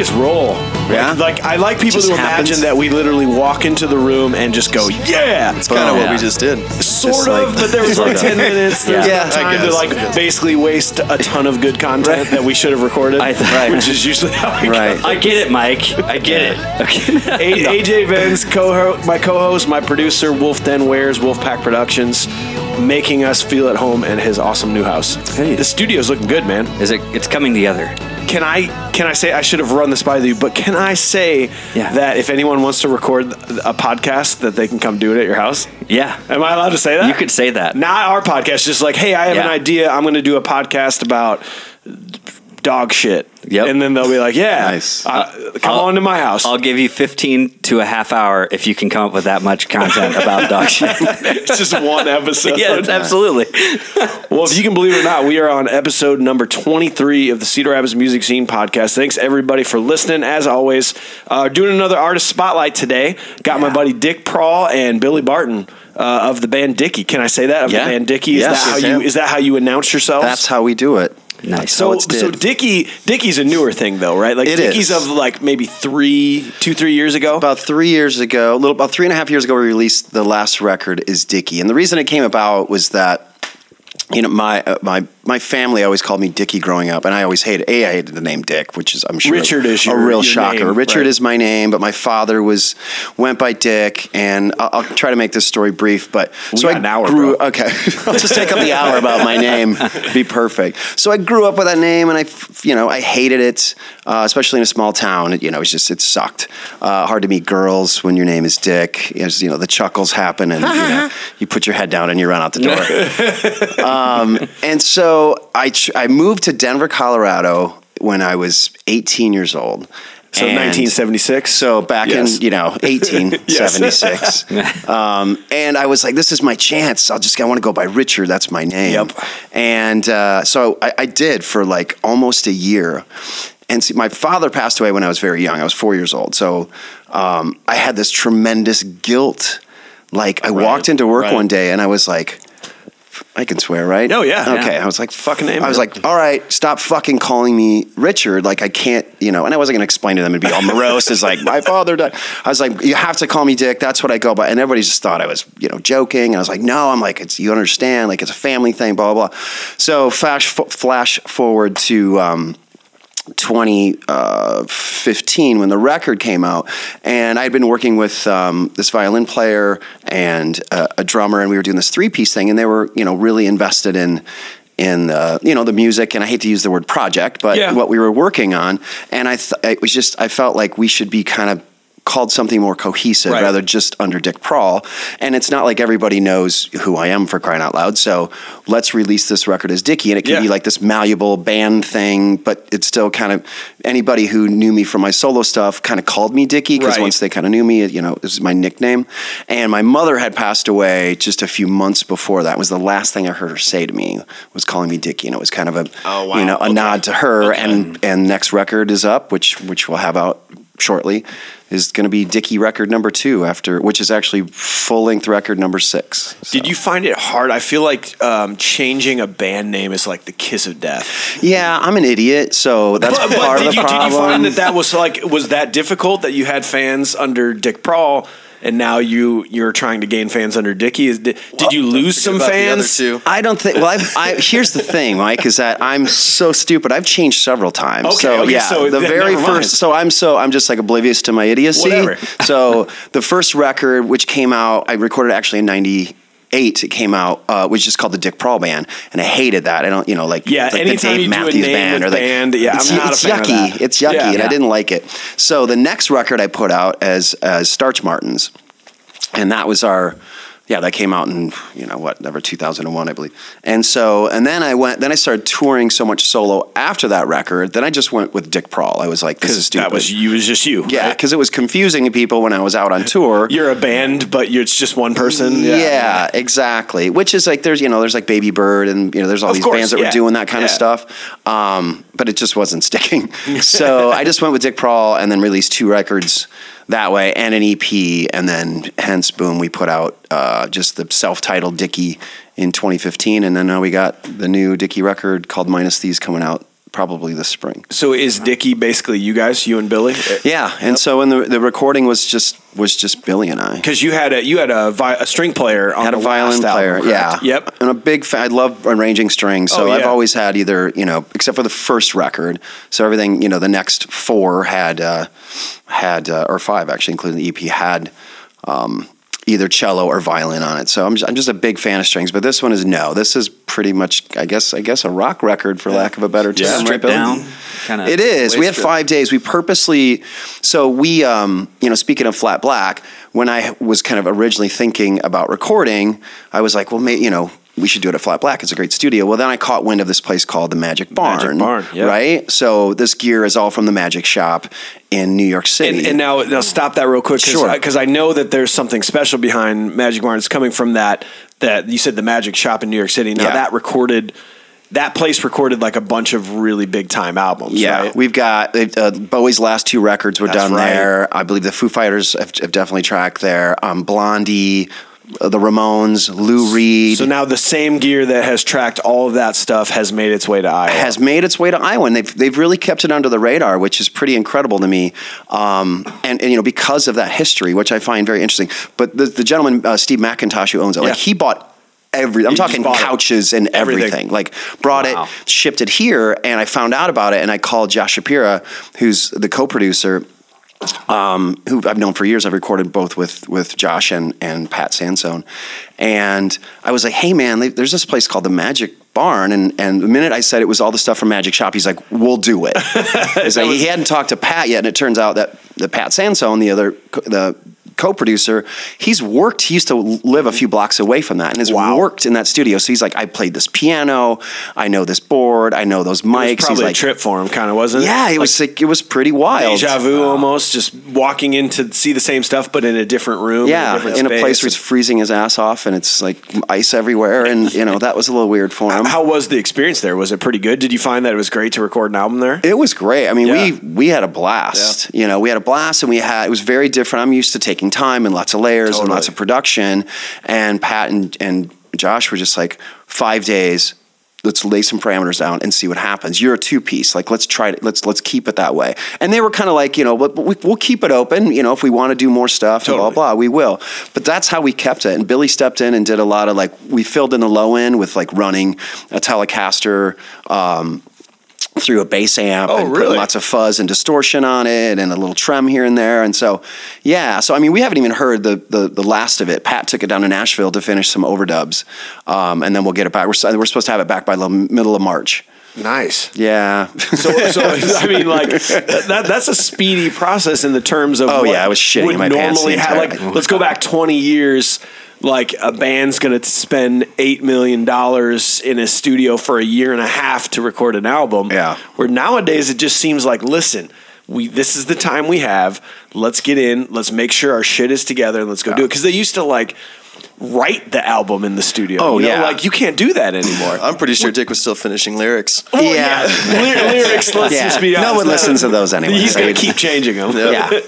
just roll. Yeah? Like I like people Just to imagine that we literally walk into the room and just go, yeah. It's kind of what Yeah. we just did. Sort Just of, like- but there was like ten minutes. There's Yeah. no time I to like basically waste a ton of good content that we should have recorded, I- Right. which is usually how we Right. I get it, Mike. I get it. Okay. A- AJ Vins, co my co-host, my producer, Wolf Den Wares, Wolfpack Productions, making us feel at home in his awesome new house. Hey. The studio's looking good, man. Is it? It's coming together. Can I can I say I should have run this by you, but can I say Yeah. that if anyone wants to record a podcast, that they can come do it at your house? Yeah. Am I allowed to say that? You could say that. Not our podcast, just like, hey, I have an idea. I'm going to do a podcast about dog shit. Yep. And then they'll be like, yeah, Nice. uh, come I'll- on to my house. I'll give you 15 to a half hour if you can come up with that much content about dog shit. it's just one episode. yeah, it's absolutely. Well, if you can believe it or not, we are on episode number 23 of the Cedar Rapids Music Scene podcast. Thanks everybody for listening. As always, uh, doing another artist spotlight today. Got my buddy Dick Prall and Billy Barton uh, of the band Dickie. Can I say that of Yeah. the band Dickie? Is Yes, that how you you is that how you announce yourself? That's how we do it. Nice. so, it's so. Dickie, Dickie's a newer thing though, right? Like It Dickie's is. of like maybe three, two, three years ago. About three years ago, a little about three and a half years ago, we released the last record is Dickie, and the reason it came about was that you know my uh, my my family always called me Dicky growing up, and I always hated a I hated the name Dick, which is I'm sure Richard is a your- real your shocker. name, Richard right. is my name, but my father was went by Dick, and I'll, I'll try to make this story brief. But so got I an hour, grew bro. okay. I'll just take up the hour about my name, be perfect. So I grew up with that name, and I you know I hated it, uh, especially in a small town. It, you know, it's just it sucked. Uh, hard to meet girls when your name is Dick. As, you know, the chuckles happen, and you, know, you put your head down and you run out the door. um, and so I tr- I moved to Denver, Colorado when I was 18 years old. so And- 1976. so back Yes. in you know 1876, um, and I was like, "This is my chance. I'll just I want to go by Richard. That's my name." Yep. And uh, so I, I did for like almost a year. And see, my father passed away when I was very young. I was four years old. So um, I had this tremendous guilt. Like I walked into work right. one day and I was like, I can swear, right? Oh, yeah. Okay. Yeah. I was like, Fucking name I was like, all right, stop fucking calling me Richard. Like I can't, you know. And I wasn't going to explain to them and be all morose as like my father died. I was like, you have to call me Dick. That's what I go by. And everybody just thought I was, you know, joking. And I was like, no. I'm like, it's you understand. Like it's a family thing. Blah blah. blah. So flash flash forward to. Um, 2015 when the record came out and i'd been working with um, this violin player and uh, a drummer and we were doing this three-piece thing and they were you know really invested in in uh, you know the music and i hate to use the word project but Yeah. what we were working on and i th- it was just i felt like we should be kind of called something more cohesive Right. rather just under Dick Prall. And it's not like everybody knows who I am for crying out loud. So let's release this record as Dickie. And it can Yeah. be like this malleable band thing, but it's still kind of anybody who knew me from my solo stuff kind of called me Dickie because Right. once they kind of knew me, you know, it was my nickname. And my mother had passed away just a few months before that. It was the last thing I heard her say to me was calling me Dickie. And it was kind of a, Oh, wow. you know, a Okay. nod to her. And, and next record is up, which, which we'll have out shortly is going to be Dickie record number two after, which is actually full length record number six. Did you find it hard? I feel like um, changing a band name is like the kiss of death. Yeah, I'm an idiot, so that's But, but part did, of the you, did you find that that was like was that difficult that you had fans under Dick Prall and now you you're trying to gain fans under Dickie? Is, did, did you lose some about the other fans? I don't think. Well, I've, I, here's the thing, Mike, is that I'm so stupid. I've changed several times. Okay, so okay, yeah, so the then very first. So I'm so I'm just like oblivious to my idiocy. Whatever. so the first record, which came out, I recorded actually in eight, it came out, uh, was just called the Dick Prall Band, and I hated that. I don't, you know, like Yeah, like anytime you do a name with band, yeah, it's, I'm not a it's fan of yucky. that. It's yucky, Yeah. and I didn't like it. So the next record I put out as as Starch Martins, and that was our yeah that came out in you know whatever 2001 i believe and so and then i went then i started touring so much solo after that record then i just went with dick prall i was like this is stupid that was you, was just you. yeah right? because it was confusing to people when i was out on tour You're a band, but you're, it's just one person. yeah. exactly. Which is like there's you know there's like Babybird and you know there's all Of these course, bands that yeah. were doing that kind of stuff. Um, but it just wasn't sticking. so I just went with Dick Prall and then released two records that way and an EP and then hence boom we put out uh, just the self-titled Dickie in 2015 and then now we got the new Dickie record called Minus These coming out probably this spring. So is Dickie basically you guys, you and Billy? Yeah, and so in the the recording was just was just Billy and I. Because you had a you had a, vi- a string player on had a violin last player. album, yeah. Yep. And a big fan. I love arranging strings. So Oh, I've always had either, you know, except for the first record. So everything, you know, the next four had, uh, had, uh, or five actually, including the EP, had, um, either cello or violin on it. So I'm just, I'm just a big fan of strings, but this one is no. This is pretty much, I guess, I guess a rock record for lack of a better term. right, Stripped Bill? down. Kind of. It is. We had five days. We purposely, so we, um, you know, speaking of Flat Black, when I was kind of originally thinking about recording, I was like, well, may, you know, we should do it at Flat Black. It's a great studio. Well, then I caught wind of this place called the Magic Barn. Magic Barn, yeah. Right? So this gear is all from the Magic Shop in New York City. And, and now, now stop that real quick, Sure. Because I know that there's something special behind Magic Barn. It's coming from that that you said the Magic Shop in New York City. Now Yeah. that recorded, that place recorded like a bunch of really big time albums. Yeah, right? we've got uh, Bowie's last two records were That's done right. there. I believe the Foo Fighters have, have definitely tracked there. Um, Blondie, the Ramones, Lou Reed. So now the same gear that has tracked all of that stuff has made its way to Iowa. has made its way to Iowa, and they've they've really kept it under the radar, which is pretty incredible to me. Um, and, and you know because of that history, which I find very interesting. But the the gentleman uh, Steve McIntosh who owns it, like he bought. Every, I'm He talking bought it. couches and Everything. everything. Like brought Wow. it, shipped it here, and I found out about it, and I called Josh Shapira, who's the co-producer, um, who I've known for years. I've recorded both with with Josh and and Pat Sansone, and I was like, "Hey, man, there's this place called the Magic Barn," and and the minute I said it was all the stuff from Magic Shop, he's like, "We'll do it." He's like, he hadn't talked to Pat yet, and it turns out that the Pat Sansone, the other the co-producer, he's worked. He used to live a few blocks away from that, and has Wow. worked in that studio. So he's like, "I played this piano, I know this board, I know those It was mics." probably he's like, a trip for him, kind of wasn't it? "Yeah, it was like, it was pretty wild." deja vu almost, just walking in to see the same stuff, but in a different room. Yeah, in a, in a place where it's freezing his ass off and it's like ice everywhere, and you know that was a little weird for him. How was the experience there? Was it pretty good? Did you find that it was great to record an album there? it was great. I mean, Yeah. we we had a blast. You know, we had a blast, and we had it was very different. I'm used to taking time and lots of layers and lots of production, and Pat and and Josh were just like five days. Let's lay some parameters down and see what happens. You're a two piece. Like let's try it. Let's let's keep it that way. And they were kind of like you know, but we, we'll keep it open. You know, if we want to do more stuff, and Totally. blah blah, we will. But that's how we kept it. And Billy stepped in and did a lot of like we filled in the low end with like running a Telecaster. Um, through a bass amp Oh, and really? putting lots of fuzz and distortion on it and a little trem here and there. And so, yeah. So, I mean, we haven't even heard the, the, the last of it. Pat took it down to Nashville to finish some overdubs. Um, and then we'll get it back. We're, we're supposed to have it back by the middle of March. Nice. Yeah. So, so I mean, like that, that's a speedy process in the terms of. Oh, what yeah, I was shitting would in my pants normally the ha- Like, let's go back twenty years. Like a band's going to spend eight million dollars in a studio for a year and a half to record an album. Yeah. Where nowadays it just seems like, listen, we this is the time we have. Let's get in. Let's make sure our shit is together and let's go do it. Because they used to like write the album in the studio. Oh, you know? yeah. like you can't do that anymore. I'm pretty sure Dick was still finishing lyrics. Oh, Yeah. Ly- lyrics. Let's Yeah. just be honest. No one listens to those anyway. He's gonna keep changing them. yeah.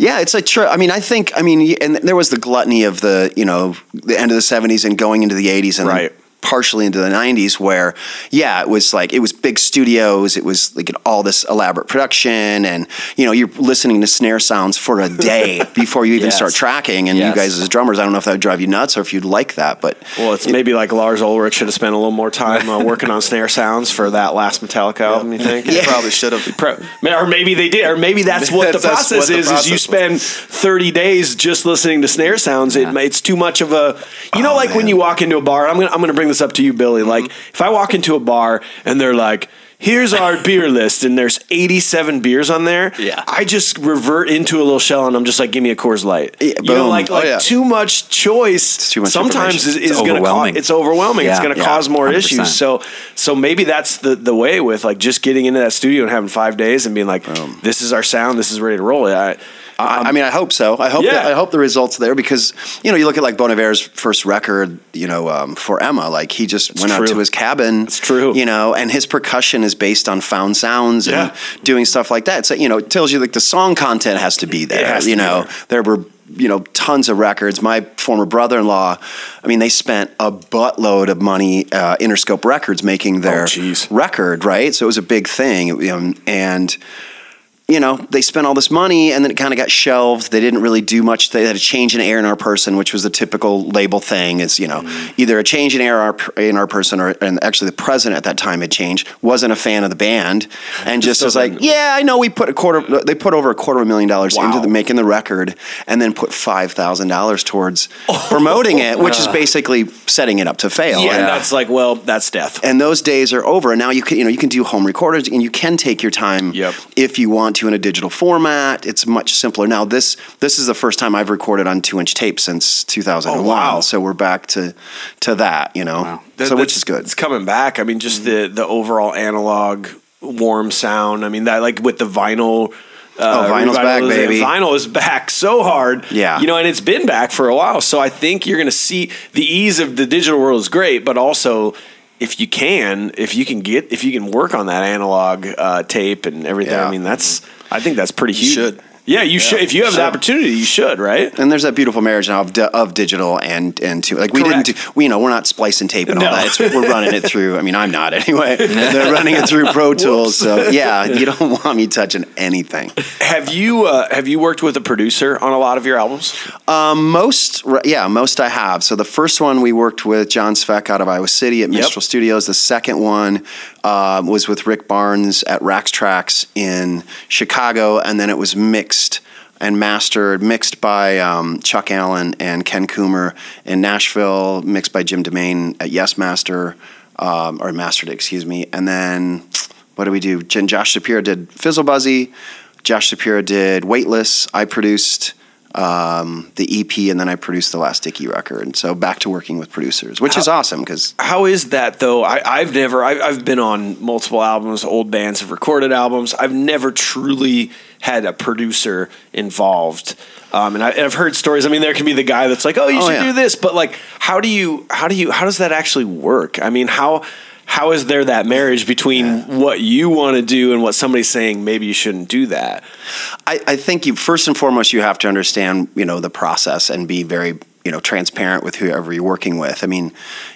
Yeah, it's like true. I mean, I think, I mean, and there was the gluttony of the, you know, the end of the 70s and going into the 80s and Right. Partially into the 90s where yeah it was like it was big studios it was like all this elaborate production and you know you're listening to snare sounds for a day before you even Yes. start tracking and Yes. you guys as drummers i don't know if that would drive you nuts or if you'd like that but Well, it's maybe like Lars Ulrich should have spent a little more time uh, working on snare sounds for that last Metallica album. You think? He probably should have. Pro- or maybe they did, or maybe that's what the That's- that's process what the is. is you process spend thirty days just listening to snare sounds. It, it's too much of a, you know, Oh, like when you walk into a bar. I'm gonna I'm gonna bring this up to you, Billy. Like Mm-hmm. if I walk into a bar and they're like. Here's our beer list, and there's 87 beers on there. Yeah. I just revert into a little shell, and I'm just like, give me a Coors Light. Yeah, you know, boom. like, Oh, yeah. too much choice. too much sometimes is, is It's going to cause it's overwhelming. it's going to Yeah. cause more 100%. issues. So so maybe that's the the way with like just getting into that studio and having five days and being like, this is our sound, this is ready to roll. I, I, I mean, I hope so. I hope. Yeah. that- I hope the results there because you know you look at like Bon Iver's first record, you know, um, for Emma, like he just went out to his cabin. It's true. You know, and his percussion is based on found sounds and doing stuff like that. So you know, it tells you like the song content has to be there. you know, there were you know tons of records. My former brother-in-law, I mean, they spent a buttload of money, uh, Interscope Records, making their Oh, record. Right, so it was a big thing, um, and you know, they spent all this money and then it kind of got shelved. They didn't really do much. They had a change in A&R person, which was the typical label thing is, you know, mm. either a change in A&R, A&R person or, and actually the president at that time had changed, wasn't a fan of the band and just So was like, yeah, I know we put a quarter, they put over a quarter of a million dollars Wow. into the, making the record and then put $5,000 towards oh. promoting it, which is basically setting it up to fail. yeah, And- that's like, well, that's death. and those days are over. And now you can you know you can do home recordings and you can take your time Yep. if you want to in a digital format. It's much simpler now. This this is the first time I've recorded on two inch tape since 2001. Oh, wow. So we're back to to that. You know, That- so which is good. It's coming back. I mean, just the the overall analog warm sound. I mean, that like with the vinyl. Uh, Oh, vinyl's back, baby. Vinyl is back so hard. Yeah. You know, and it's been back for a while. So I think you're going to see the ease of the digital world is great, but also if you can, if you can get, if you can work on that analog uh, tape and everything, Yeah. I mean, that's, I think that's pretty huge. should. Yeah, you should. If you have the opportunity, you should, right? And there's that beautiful marriage now of, di- of digital and and to like we Correct. didn't do we you know we're not splicing tape and all No. that. It's, we're running it through. I mean I'm not anyway. They're running it through Pro Tools. So yeah, you don't want me touching anything. Have you uh, have you worked with a producer on a lot of your albums? Um, most, yeah, most I have. So the first one we worked with John Sveck out of Iowa City at Yep. Mistral Studios. The second one um, was with Rick Barnes at Rax Trax in Chicago, and then it was mixed and mastered, mixed by um, Chuck Allen and Ken Coomer in Nashville, mixed by Jim DeMain at Yes Master, um, or mastered, excuse me, and then what do we do? Josh Shapiro did Fizzle Buzzy. Josh Shapiro did Weightless. I produced um, the EP, and then I produced the last Dickie record. And so back to working with producers, which is awesome because How is that though? I, I've never. I, I've been on multiple albums. Old bands have recorded albums. I've never truly had a producer involved. Um, and, I, I've heard stories. I mean, there can be the guy that's like, "Oh, you Oh, should yeah. do this," but like, how do you? How do you? How does that actually work? I mean, how? How is there that marriage between what you want to do and what somebody's saying maybe you shouldn't do that? I, I think you first and foremost you have to understand you know the process and be very you know transparent with whoever you're working with. I mean,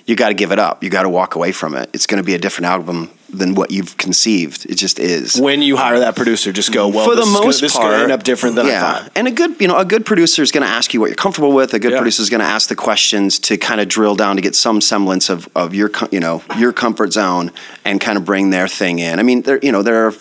you got to give it up. You got to walk away from it. It's going to be a different album than what you've conceived. It just is. When you hire that producer, just go. Well, for the this is gonna- most this part, end up different than I yeah. thought. And a good, you know, a good producer is going to ask you what you're comfortable with. A good Yeah. producer is going to ask the questions to kind of drill down to get some semblance of, of your, you know, your comfort zone and kind of bring their thing in. I mean, there, you know, there are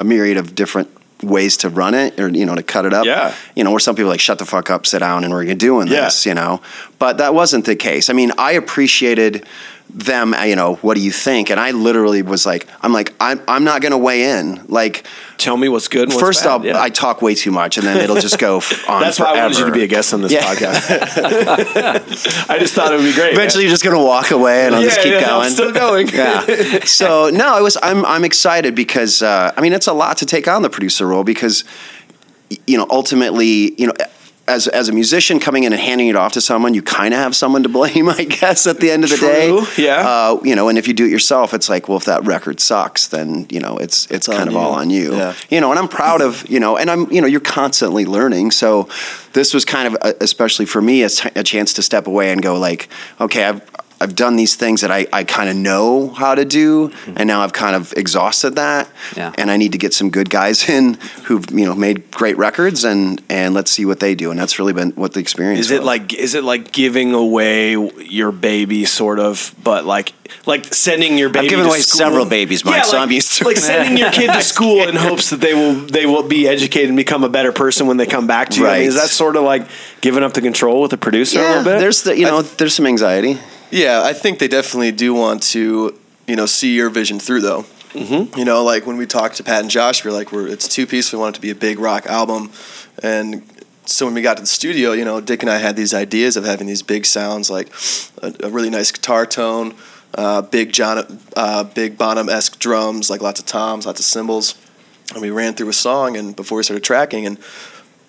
a myriad of different ways to run it or you know to cut it up Yeah. you know where some people are like shut the fuck up sit down and we're gonna doing Yeah. this you know but that wasn't the case i mean i appreciated them you know what do you think and i literally was like i'm like i'm, I'm not going to weigh in like Tell me what's good. What's First off, Yeah. I talk way too much, and then it'll just go on. That's why I wanted you to be a guest on this Yeah. podcast. I just thought it would be great. man. Eventually, you're just gonna walk away, and I'll just keep yeah, going. I'm still going. yeah. So no, I was. I'm. I'm excited because uh, I mean it's a lot to take on the producer role because you know ultimately you know. As, as a musician coming in and handing it off to someone, you kind of have someone to blame, I guess, at the end of the True, day. yeah. Uh, you know, and if you do it yourself, it's like, well, if that record sucks, then you know, it's it's, on kind of you. all on you. Yeah. You know, and I'm proud of you know, and I'm you know, you're constantly learning. So this was kind of, a, especially for me, a, t- a chance to step away and go like, okay, I've I've done these things that I, I kind of know how to do, and now I've kind of exhausted that. Mm-hmm. Yeah. And I need to get some good guys in who've you know made great records, and and let's see what they do. And that's really been what the experience. Is it was. like is it like giving away your baby, sort of, but like like sending your baby? I've given to away school? several babies, Mike, Yeah, so like, I'm used to like sending your kid to school in hopes that they will they will be educated and become a better person when they come back to you. I mean, is that sort of like giving up the control with the producer a little bit? There's the you know there's some anxiety. Yeah, I think they definitely do want to, you know, see your vision through though. Mm-hmm. You know, like when we talked to Pat and Josh, we are like, we're it's two piece. We want it to be a big rock album, and so when we got to the studio, you know, Dick and I had these ideas of having these big sounds, like a, a really nice guitar tone, uh, big John, uh, big Bonham esque drums, like lots of toms, lots of cymbals, and we ran through a song, and before we started tracking, and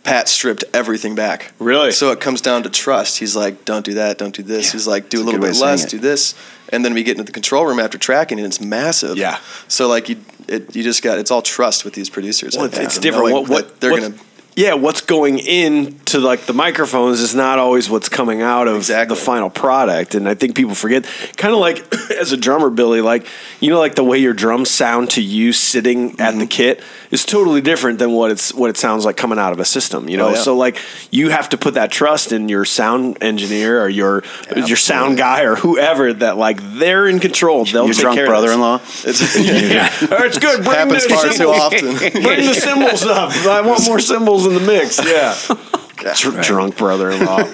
Pat stripped everything back. Really? So it comes down to trust. He's like, don't do that, don't do this. He's like, do a That's a little good bit less, do this. And then we get into the control room after tracking, and it's massive. Yeah. So like you, it, you just got it's all trust with these producers. Well, it's, it's different. What, what they're gonna. Yeah, what's going into like the microphones is not always what's coming out of Exactly. the final product, and I think people forget. Kind of like as a drummer, Billy, like you know, like the way your drums sound to you sitting at Mm-hmm. the kit is totally different than what it's what it sounds like coming out of a system. You know, Oh, yeah. so like you have to put that trust in your sound engineer or your your sound guy or whoever that like they're in control. They'll Your take drunk care brother-in-law. It's, Yeah, Or it's good. Bring happens the far too often. Bring the cymbals up. I want more in the mix. Yeah. Dr- Drunk brother-in-law.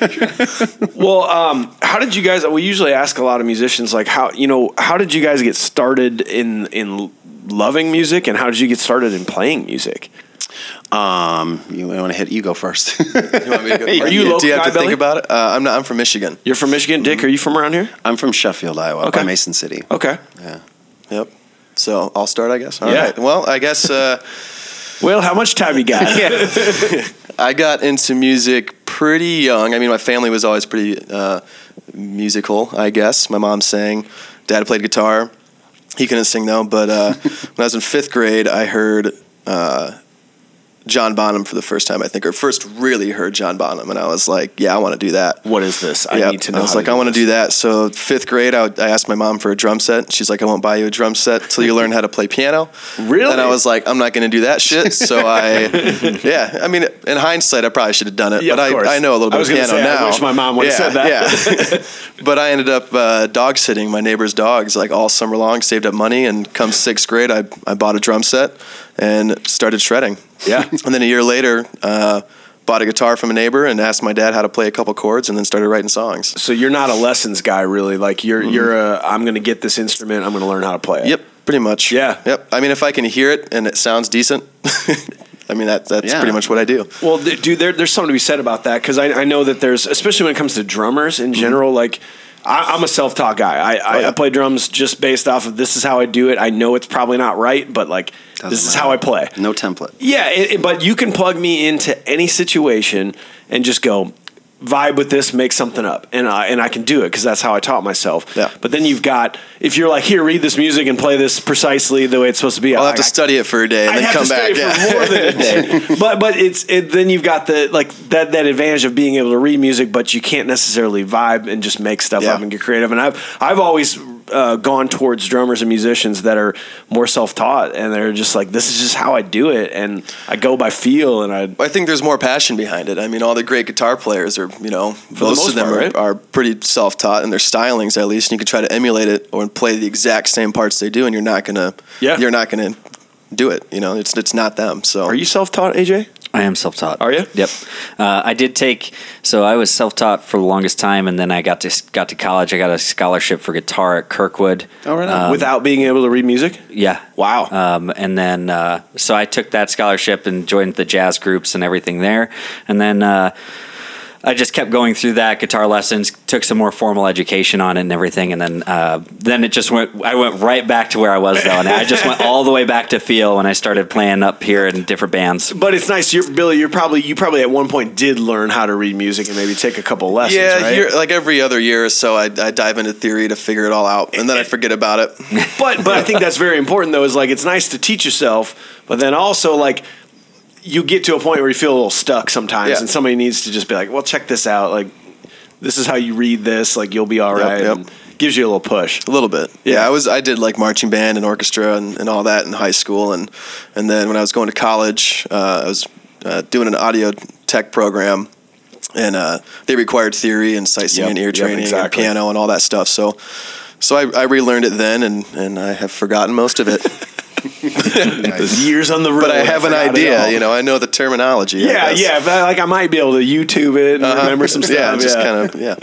well, um, how did you guys? We usually ask a lot of musicians, like how you know, how did you guys get started in in loving music, and how did you get started in playing music? Um, you want to hit? You go first. you want me to go? Are you do local you have to think about it? Uh, I'm not. I'm from Michigan. You're from Michigan, Dick. Are you from around here? I'm from Sheffield, Iowa, Okay. by Mason City. Okay. Yeah. Yep. So I'll start, I guess. All Yeah. right. Well, I guess uh, Well, how much time you got? I got into music pretty young. I mean, my family was always pretty uh, musical, I guess. My mom sang, dad played guitar. He couldn't sing though, but uh, when I was in fifth grade, I heard uh, John Bonham for the first time, I think, or first really heard John Bonham, and I was like, "Yeah, I want to do that." What is this? I Yep. need to know. I was like, I want to do that. So fifth grade, I, would- I asked my mom for a drum set. She's like, I won't buy you a drum set till you learn how to play piano. Really? And I was like, I'm not going to do that shit. So I, yeah. I mean, in hindsight, I probably should have done it. Yeah, but. I, I know a little I bit of piano say, I now. wish my mom would've said that. Yeah. but I ended up uh, dog sitting my neighbor's dogs like all summer long. Saved up money, and come sixth grade, I I bought a drum set and started shredding. Yeah. And then a year later. Uh, Bought a guitar from a neighbor and asked my dad how to play a couple chords, and then started writing songs. So you're not a lessons guy, really. Like you're you're a. I'm going to get this instrument. I'm going to learn how to play it. Yep, pretty much. Yeah. Yep. I mean, if I can hear it and it sounds decent, I mean that that's Yeah. pretty much what I do. Well, dude, there, there's something to be said about that because I, I know that there's, especially when it comes to drummers in general, like. I, I'm a self-taught guy. I, I. Oh, yeah. I play drums just based off of this is how I do it. I know it's probably not right, but like Doesn't this is matter. how I play. No template. Yeah, it, it- but you can plug me into any situation and just go vibe with this, make something up, and I and I can do it because that's how I taught myself. Yeah. But then you've got if you're like here, read this music and play this precisely the way it's supposed to be. I'll I- have to I- study it for a day and I'd then have come to back. Yeah. for more than a day. but but it's it, then you've got the like that that advantage of being able to read music, but you can't necessarily vibe and just make stuff Yeah. up and get creative. And I've I've always uh, gone towards drummers and musicians that are more self taught and they're just like this is just how I do it and I go by feel and I I think there's more passion behind it. I mean, all the great guitar players are, you know, most most of them part, are, right? are pretty self-taught in their stylings at least, and you can try to emulate it or play the exact same parts they do, and you're not gonna, Yeah. you're not gonna do it. You know, it's it's not them. So are you self taught, AJ? I am self taught. Are you? Yep. Uh, I did take so I was self taught for the longest time, and then I got to got to college. I got a scholarship for guitar at Kirkwood. Oh, right. Um, Without being able to read music? yeah. Wow. Um, and then uh, so I took that scholarship and joined the jazz groups and everything there, and then. Uh, I just kept going through that guitar lessons, took some more formal education on it and everything, and then uh, then it just went. I went right back to where I was though, and I just went all the way back to feel when I started playing up here in different bands. But it's nice, you're, Billy. You're probably you probably at one point did learn how to read music and maybe take a couple lessons. yeah, right? year, like every other year or so, I, I dive into theory to figure it all out, and then I forget about it. but but I think that's very important though. Is like it's nice to teach yourself, but then also like you get to a point where you feel a little stuck sometimes, Yeah. and somebody needs to just be like, "Well, check this out. Like this is how you read this. Like you'll be all Yep, right." yep. Gives you a little push. A little bit. Yeah. Yeah. I was I did like marching band and orchestra and, and all that in high school and and then when I was going to college, uh, I was uh, doing an audio tech program and uh, they required theory and sight singing, Yep, ear yep, training, exactly. and piano and all that stuff. So so I, I relearned it then and, and I have forgotten most of it. Those years on the road. but I have an forgot it all. idea, you know, I know the terminology. Yeah, yeah. But like I might be able to YouTube it and Uh-huh. remember some stuff. Yeah, just kind of yeah.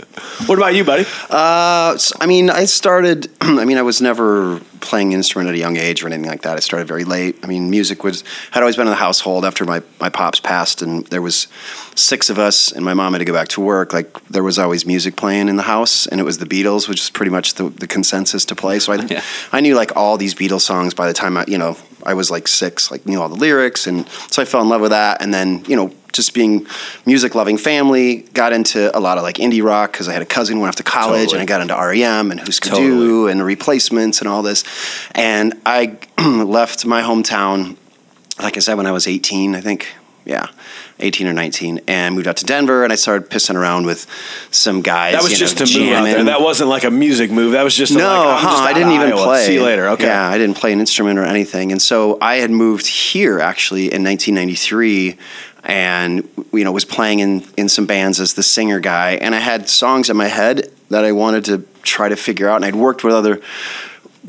What about you, buddy? Uh, s- I mean, I started. I mean, I was never playing an instrument at a young age or anything like that. I started very late. I mean, music was had always been in the household after my my pops passed, and there was six of us, and my mom had to go back to work. Like there was always music playing in the house, and it was the Beatles, which is pretty much the, the consensus to play. So I Yeah. I knew like all these Beatles songs by the time I you know I was like six, like knew all the lyrics, and so I fell in love with that. And then you know just being music loving family, got into a lot of like indie rock because I had a cousin who went off to college, Totally. and I got into REM and Who's Husker Totally. Du and the replacements and all this. And I left my hometown, like I said, when I was 18, I think. Yeah, 18 or 19, and moved out to Denver, and I started pissing around with some guys. That was just know, to move out there. That wasn't like a music move. That was just a, No, like, I'm huh, just I didn't even Iowa. play. See you later. Okay. Yeah, I didn't play an instrument or anything. And so I had moved here actually in 1993 and you know was playing in in some bands as the singer guy and I had songs in my head that I wanted to try to figure out and I'd worked with other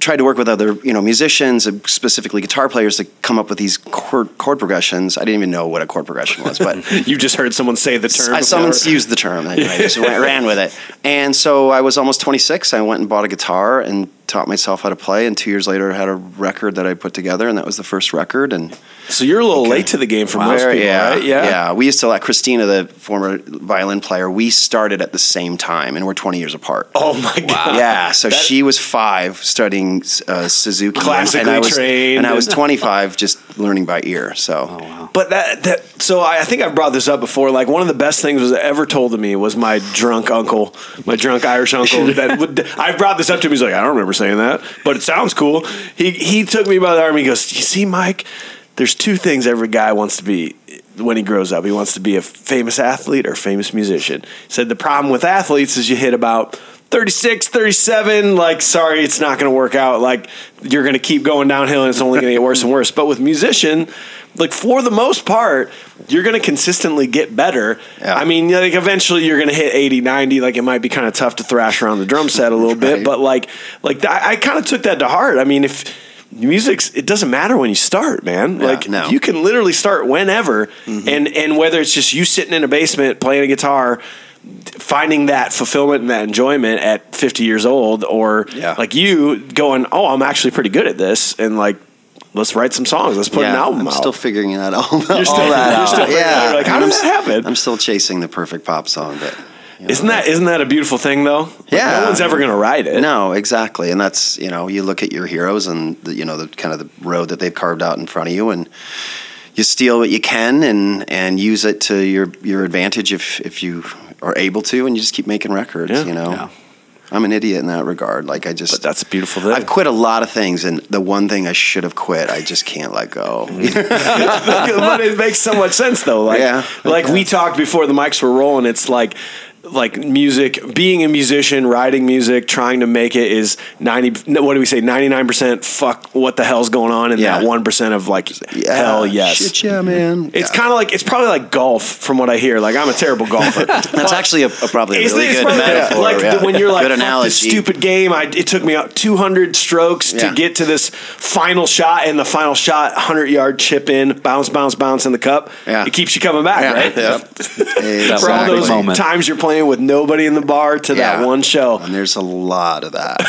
tried to work with other you know musicians specifically guitar players to come up with these chord, chord progressions I didn't even know what a chord progression was but You just heard someone say the term. I, someone used the term. I, I just went, ran with it. And so I was almost 26. I went and bought a guitar and taught myself how to play. And two years later, I had a record that I put together, and that was the first record. And So you're a little late to the game for most people, yeah, right? Yeah. yeah. We used to like Christina, the former violin player. We started at the same time, and we're 20 years apart. Oh my god. Yeah, so That- she was five studying uh, Suzuki, Classically and I was, trained and I was 25 just learning by ear. So But that that so I, I think I've brought this up before. Like one of the best things was ever told to me was my drunk uncle, my drunk Irish uncle. that would, I brought this up to him. He's like, I don't remember saying that, but it sounds cool. He he took me by the arm. He goes, You see, Mike, there's two things every guy wants to be when he grows up. He wants to be a famous athlete or famous musician. He said the problem with athletes is you hit about 36, 37, like, sorry, it's not going to work out. Like, you're going to keep going downhill and it's only going to get worse and worse. But with musician, like, for the most part, you're going to consistently get better. Yeah. I mean, like, eventually you're going to hit 80, 90. Like, it might be kind of tough to thrash around the drum set a little bit. But, like, like I, I kind of took that to heart. I mean, if music's it doesn't matter when you start man Yeah, like no. you can literally start whenever Mm-hmm. and and whether it's just you sitting in a basement playing a guitar finding that fulfillment and that enjoyment at 50 years old or Yeah. like you going oh i'm actually pretty good at this and like let's write some songs let's put an album I'm out still figuring that all, all still- that you're out. still figuring it yeah. Like, how And did I'm that s- happen? I'm still chasing the perfect pop song, but you know, isn't that isn't that a beautiful thing though Like, Yeah. no one's ever gonna write it No, exactly, and that's you know you look at your heroes and the, you know the kind of the road that they've carved out in front of you, and you steal what you can and and use it to your your advantage if if you are able to, and you just keep making records. Yeah. You know, Yeah. I'm an idiot in that regard. Like I just but that's a beautiful thing I've quit a lot of things, and the one thing I should have quit, I just can't let go. but it makes so much sense though. Like, Yeah. like we talked before the mics were rolling. It's like, like music, being a musician, writing music, trying to make it is ninety. What do we say? Ninety nine percent. Fuck, what the hell's going on? And Yeah. that one percent of like, Yeah, hell yes. shit, yeah, man. It's Yeah. kind of like it's probably like golf from what I hear. Like I'm a terrible golfer. That's actually a, a probably a really good metaphor. Like yeah. when you're like, "Fuck this stupid game. I, it took me out 200 strokes to get to this final shot, and the final shot, 100 yard chip in, bounce, bounce, bounce in the cup. Yeah. It keeps you coming back, right? Yeah. That For all those moment. times you're playing with nobody in the bar to that one show. And there's a lot of that.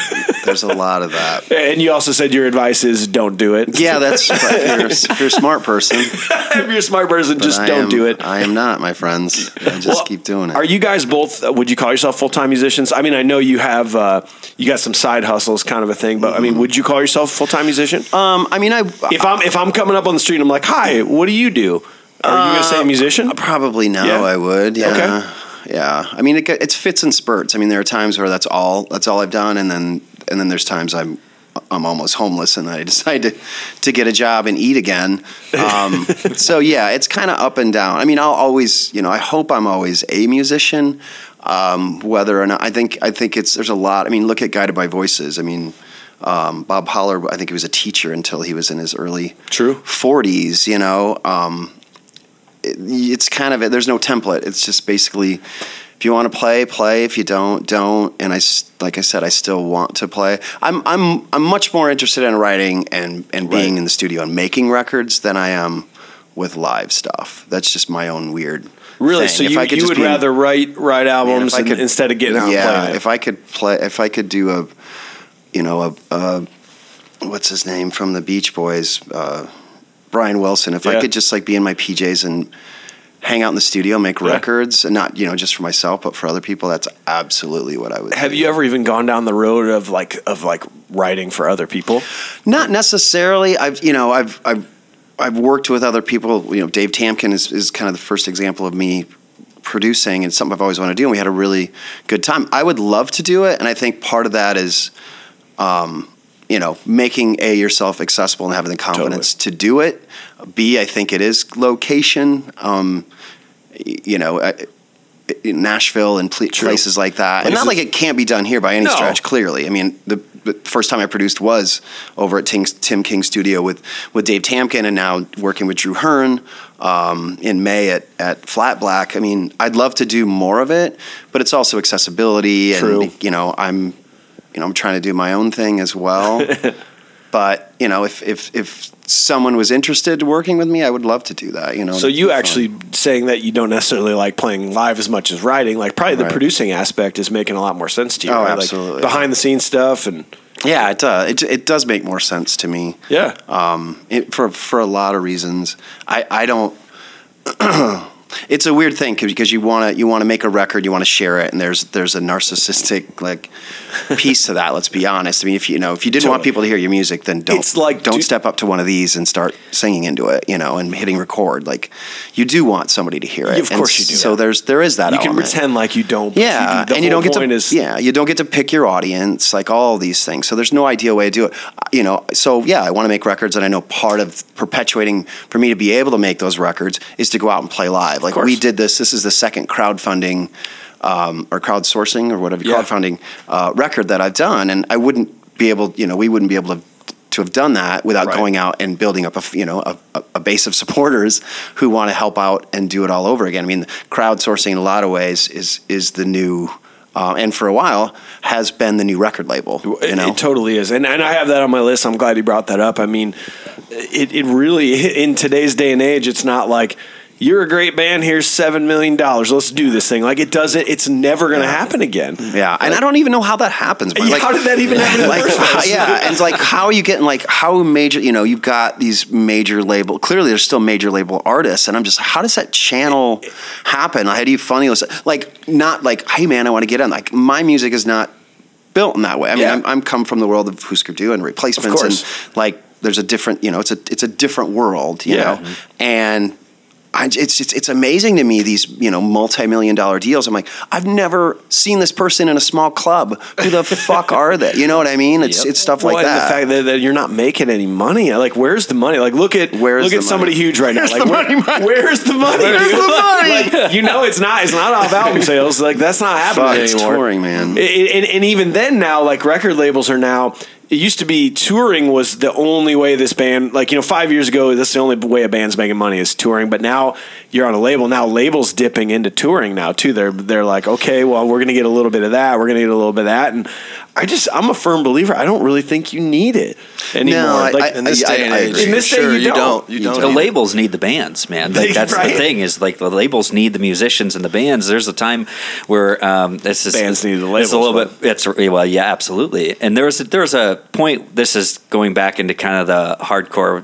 There's a lot of that. And you also said your advice is don't do it. Yeah, that's if you're, if you're a smart person. if you're a smart person, but just I don't am- do it. I am not, my friends. I just Well, keep doing it. Are you guys both? uh, Would you call yourself full time musicians? I mean, I know you have uh, you got some side hustles, kind of a thing. But I mean, would you call yourself full time musician? um, I mean, I if I'm if I'm coming up on the street, and I'm like, "Hi, what do you do?" Are you gonna say a musician? Probably no, Yeah. I would. Yeah. Okay. Yeah. I mean, it, it fits in spurts. I mean, there are times where that's all that's all I've done, and then and then there's times I'm I'm almost homeless, and then I decide to to get a job and eat again. Um, so yeah, it's kind of up and down. I mean, I'll always, you know, I hope I'm always a musician. Um, whether or not I think I think it's there's a lot. I mean, look at Guided by Voices. I mean, um, Bob Pollard. I think he was a teacher until he was in his early True. 40s. You know, um, it's kind of there's no template. It's just basically if you want to play, play. If you don't, don't. And I like I said, I still want to play. I'm I'm I'm much more interested in writing and and being Right. in the studio and making records than I am with live stuff. That's just my own weird. Really? thing. So If you, I could you would be rather write write albums I and- instead of getting out yeah, and playing it? if I could play, if I could do a, you know, a, a what's his name from the Beach Boys, uh, Brian Wilson. If Yeah. I could just like be in my PJs and hang out in the studio, make Yeah. records, and not you know just for myself, but for other people, that's absolutely what I would. Have do. you ever even gone down the road of like of like writing for other people? Not necessarily. I've you know I've I've I've worked with other people. You know, Dave Tamkin is is kind of the first example of me producing and something I've always wanted to do. And we had a really good time. I would love to do it, and I think part of that is, um, you know, making a yourself accessible and having the confidence to do it. B, I think it is location. Um, you know. I, in Nashville and pl- places like that, and not like it can't be done here by any No. stretch. Clearly, I mean, the, the first time I produced was over at Ting, Tim King's studio with with Dave Tamkin, and now working with Drew Hearn um, in May at at Flat Black. I mean, I'd love to do more of it, but it's also accessibility, and you know, I'm you know, I'm trying to do my own thing as well. but you know, if if if someone was interested in working with me, I would love to do that. You know, So you be fun. actually saying that you don't necessarily like playing live as much as writing, like probably the Right. producing aspect is making a lot more sense to you. Oh, right? absolutely. Like behind the scenes stuff and yeah, it does. It, it does make more sense to me. yeah. um, it, for for a lot of reasons. I I don't. it's a weird thing 'cause- because you want to you want to make a record, you want to share it, and there's there's a narcissistic like piece to that. Let's be honest. I mean, if you know if you didn't want people to hear your music, then don't It's like, don't do- step up to one of these and start singing into it, you know, and hitting record. Like you do want somebody to hear it. Of And course you do. So there's there is that. you can pretend like you don't. Yeah, you and you whole don't get to is yeah, you don't get to pick your audience, like all these things. So there's no ideal way to do it. You know, so yeah, I want to make records, and I know part of perpetuating for me to be able to make those records is to go out and play live. Like we did this. This is the second crowdfunding um, or crowdsourcing or whatever Yeah. crowdfunding uh, record that I've done, and I wouldn't be able. You know, we wouldn't be able to. To have done that without Right. going out and building up a you know a, a- base of supporters who want to help out and do it all over again. I mean, crowdsourcing in a lot of ways is is the new uh, and for a while has been the new record label. You It- know, It totally is, and and I have that on my list. I'm glad you brought that up. I mean, it it really in today's day and age, it's not like you're a great band. Here's seven million dollars. Let's do this thing. Like it doesn't. It's never going to happen again. yeah, and I don't even know how that happens. But Yeah, like, how did that even happen like, place? yeah, and it's like how are you getting like how major? You know, you've got these major label. Clearly, there's still major label artists, and I'm just how does that channel happen? How do you this? Like not like hey man, I want to get in. Like my music is not built in that way. I mean, Yeah. I'm, I'm come from the world of Husker Du and replacements, and like there's a different, you know, it's a it's a different world, you Yeah. know, mm-hmm. and. I, it's, it's it's amazing to me these you know multi million dollar deals. I'm like I've never seen this person in a small club. Who the fuck are they? You know what I mean? It's Yep. it's stuff Well, like that. the fact that, that you're not making any money. Uh, like, where's the money? Like, look at Where's look at somebody huge right now. Where's Like, the where- money, where's the money? Where's the money? Like, you know, it's not it's not off album sales. Like, that's not happening Fuck, it's anymore. touring, man. It- it- and, and even then, now, like record labels are now. It used to be touring was the only way this band, like you know, five years ago, that's the only way a band's making money is touring. But now you're on a label. Now labels dipping into touring now too. They're they're like, okay, well, we're gonna get a little bit of that. We're gonna get a little bit of that. And I just, I'm a firm believer. I don't really think you need it anymore. I- like, I- In this I- day and I age, agree. In this day, sure, you you don't. don't. You You don't. don't. The need labels need the bands, man. Like, that's Right. the thing. Is like the labels need the musicians and the bands. There's a time where um, this is Bands need the It's a labels, little bit. It's well, yeah, absolutely. And there was a, there was a point. This is going back into kind of the hardcore.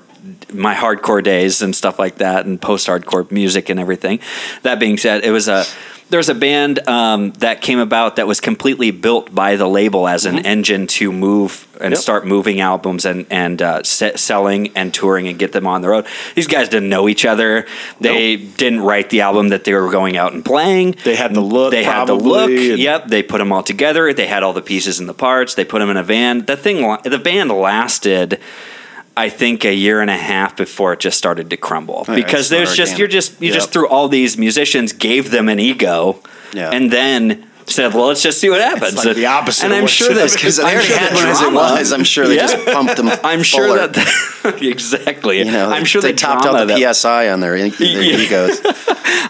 My hardcore days and stuff like that, and post-hardcore music and everything. That being said, it was a there's a band um, that came about that was completely built by the label as an engine to move and Yep. start moving albums and and uh, se- selling and touring and get them on the road. These guys didn't know each other. They didn't write the album that they were going out and playing. They had the look, They had the look. Yep. They put them all together. They had all the pieces and the parts. They put them in a van. The thing, the band lasted. I think a year and a half before it just started to crumble Yeah, because there's just you're just you Yep. just through all these musicians gave them an ego, Yeah. and then said, "Well, let's just see what happens." like the opposite And of I'm what sure should that because they I'm already sure had the one as it was. I'm sure they Yeah. just pumped them. I'm sure fuller. that exactly. you know, I'm sure they the topped drama out the that, PSI on their, their Yeah. egos.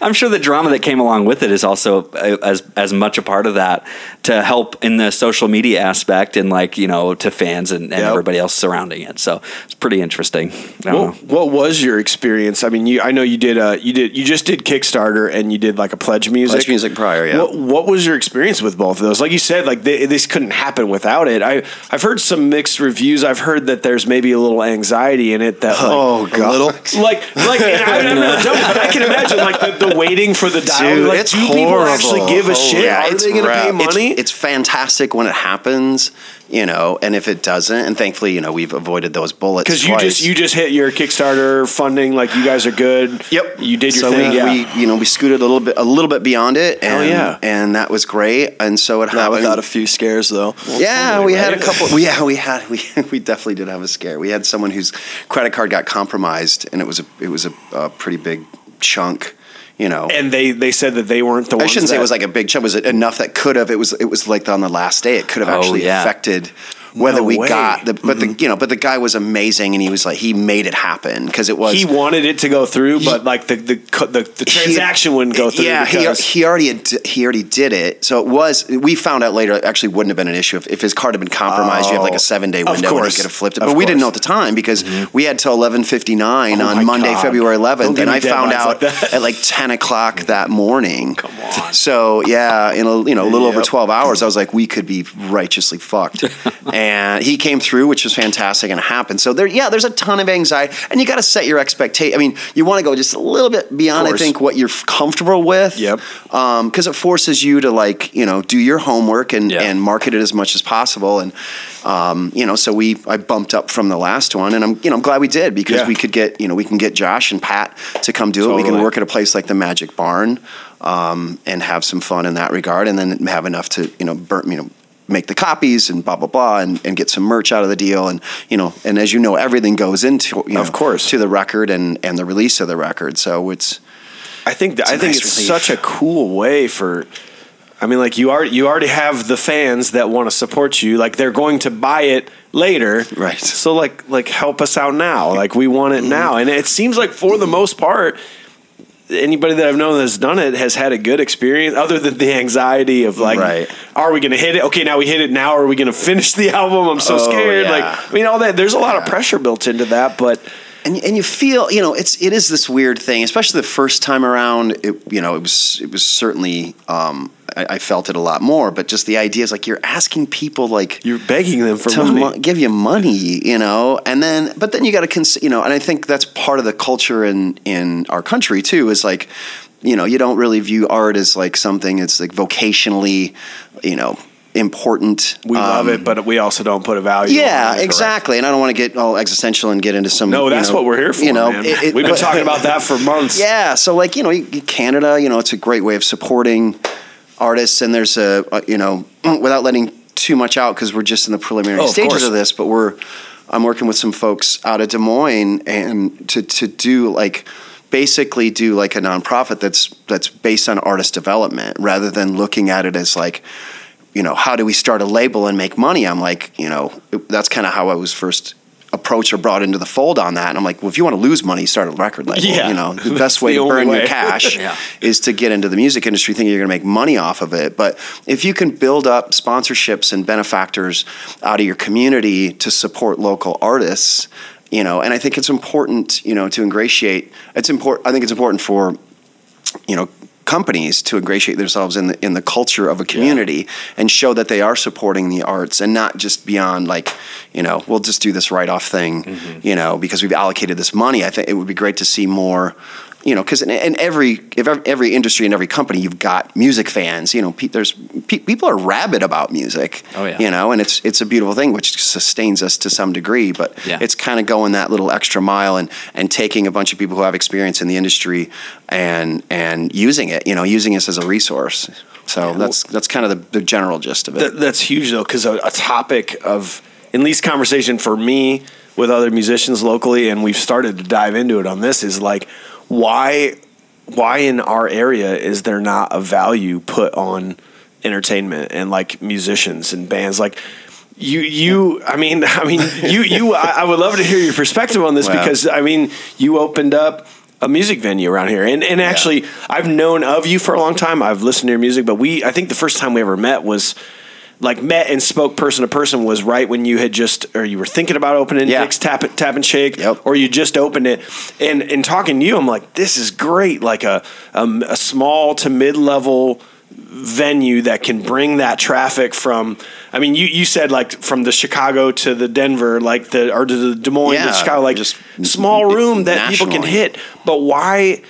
I'm sure the drama that came along with it is also uh, as as much a part of that to help in the social media aspect and like you know to fans and, and Yep. everybody else surrounding it. So it's pretty interesting. I don't What, what was your experience? I mean, you I know you did uh you did you just did Kickstarter and you did like a pledge music. Pledge music prior, yeah. What, what was your experience with both of those? Like you said, like they, this couldn't happen without it. I I've heard some mixed reviews. I've heard that there's maybe a little anxiety in it that like, Oh, A God. little. like like and I, I've never done but I can imagine like the, the waiting for the dial. Dude, like, it's do horrible. people actually give a Oh, shit? yeah, Are they going to rough. pay It's- money? It's, fantastic when it happens, you know, and if it doesn't, and thankfully, you know, we've avoided those bullets. because you just you just hit your Kickstarter funding. Like you guys are good. Yep, You did your so thing. We, yeah. we, you know, we scooted a little bit, a little bit beyond it, Hell and yeah. and that was great. And so it Not happened. without a few scares though. yeah, totally, we had a couple. We, yeah, we had we we definitely did have a scare. We had someone whose credit card got compromised, and it was a it was a, a pretty big chunk. You know, and they they said that they weren't the I shouldn't say it was like a big chunk. Was it enough that could have? It was. It was like on the last day. It could have Oh, actually yeah. affected whether No we way. got the. But the you know, but the guy was amazing, and he was like he made it happen because it was he wanted it to go through, but like the the the, the he- transaction wouldn't go through. Yeah, he, he already had, he already did it. So it was. We found out later. It actually wouldn't have been an issue if, if his card had been compromised. you have like Oh, a seven day window, and he could have flipped it. But we didn't know at the time because mm-hmm. we had till eleven fifty nine Oh on Monday, God. February eleventh, and I found out like at like ten o'clock that morning. Come on. So yeah, in a you know a little over twelve hours, I was like, we could be righteously fucked. and he came through, which was fantastic, and it happened. So there, yeah, there's a ton of anxiety, and you got to set your expectation. I mean, you want to go just a little bit beyond. I think what you're comfortable with. Yep. Because it forces you to like you know do your homework and Yeah. and market it as much as possible, and um, you know so we I bumped up from the last one, and I'm you know I'm glad we did because Yeah. we could get you know we can get Josh and Pat to come do it. We can work at a place like the Magic Barn um, and have some fun in that regard, and then have enough to you know burn you know make the copies and blah blah blah and, and get some merch out of the deal and you know and as you know everything goes into you know, Of course. to the record and and the release of the record so it's I think that, I think nice it's relief. such a cool way for. I mean, like you are you already have the fans that want to support you. Like they're going to buy it later, Right. So like like help us out now. Like we want it now, and it seems like for the most part, anybody that I've known that's done it has had a good experience. Other than the anxiety of like, Right. are we going to hit it? Okay, now we hit it. Now are we going to finish the album? I'm so Oh, scared. yeah. Like I mean, all that. There's a lot of pressure built into that, but. and and you feel you know it's it is this weird thing especially the first time around it you know it was it was certainly um, I, I felt it a lot more but just the idea is like you're asking people like You're begging them for to money. mo- give you money, you know, and then but then you got to consider, you know, and I think that's part of the culture in in our country too is like, you know, you don't really view art as like something that's like vocationally, you know, important. We love Um, it, but we also don't put a value. Yeah, on it. exactly. And I don't want to get all existential and get into some. No, you that's know, what we're here for. You know, it- it- we've been but- talking about that for months. yeah, so like you know, Canada, you know, it's a great way of supporting artists, and there's a you know, without letting too much out because we're just in the preliminary Oh, of stages course. of this, but we're I'm working with some folks out of Des Moines and to to do like basically do like a nonprofit that's that's based on artist development rather than looking at it as like you know how do we start a label and make money i'm like you know that's kind of how i was first approached or brought into the fold on that and i'm like well if you want to lose money start a record label Yeah. you know the best way the to burn your cash Yeah. is to get into the music industry thinking you're going to make money off of it but if you can build up sponsorships and benefactors out of your community to support local artists you know and i think it's important you know to ingratiate it's important i think it's important for you know companies to ingratiate themselves in the in the culture of a community and show that they are supporting the arts and not just beyond like you know we'll just do this write off thing Mm-hmm. you know because we've allocated this money i think it would be great to see more you know because in, in every if every industry and every company you've got music fans you know pe- there's pe- people are rabid about music Oh, yeah. you know and it's it's a beautiful thing which sustains us to some degree but Yeah. it's kind of going that little extra mile and and taking a bunch of people who have experience in the industry and and using it you know using us as a resource so that's that's kind of the, the general gist of it That, that's huge though, because a, a topic of at least conversation for me with other musicians locally, and we've started to dive into it on this is like why why in our area is there not a value put on entertainment and like musicians and bands? Like you you I mean I mean you you I, I would love to hear your perspective on this Wow. because I mean you opened up a music venue around here. And and actually I've known of you for a long time. I've listened to your music but we I think the first time we ever met was like met and spoke person to person was right when you had just or you were thinking about opening Yeah. Dick's Tap Tap and Shake Yep. or you just opened it and in talking to you I'm like this is great like a um, a small to mid level venue that can bring that traffic from I mean you you said like from the Chicago to the Denver like the or to the Des Moines to Yeah, Chicago like just small room that people can hit but why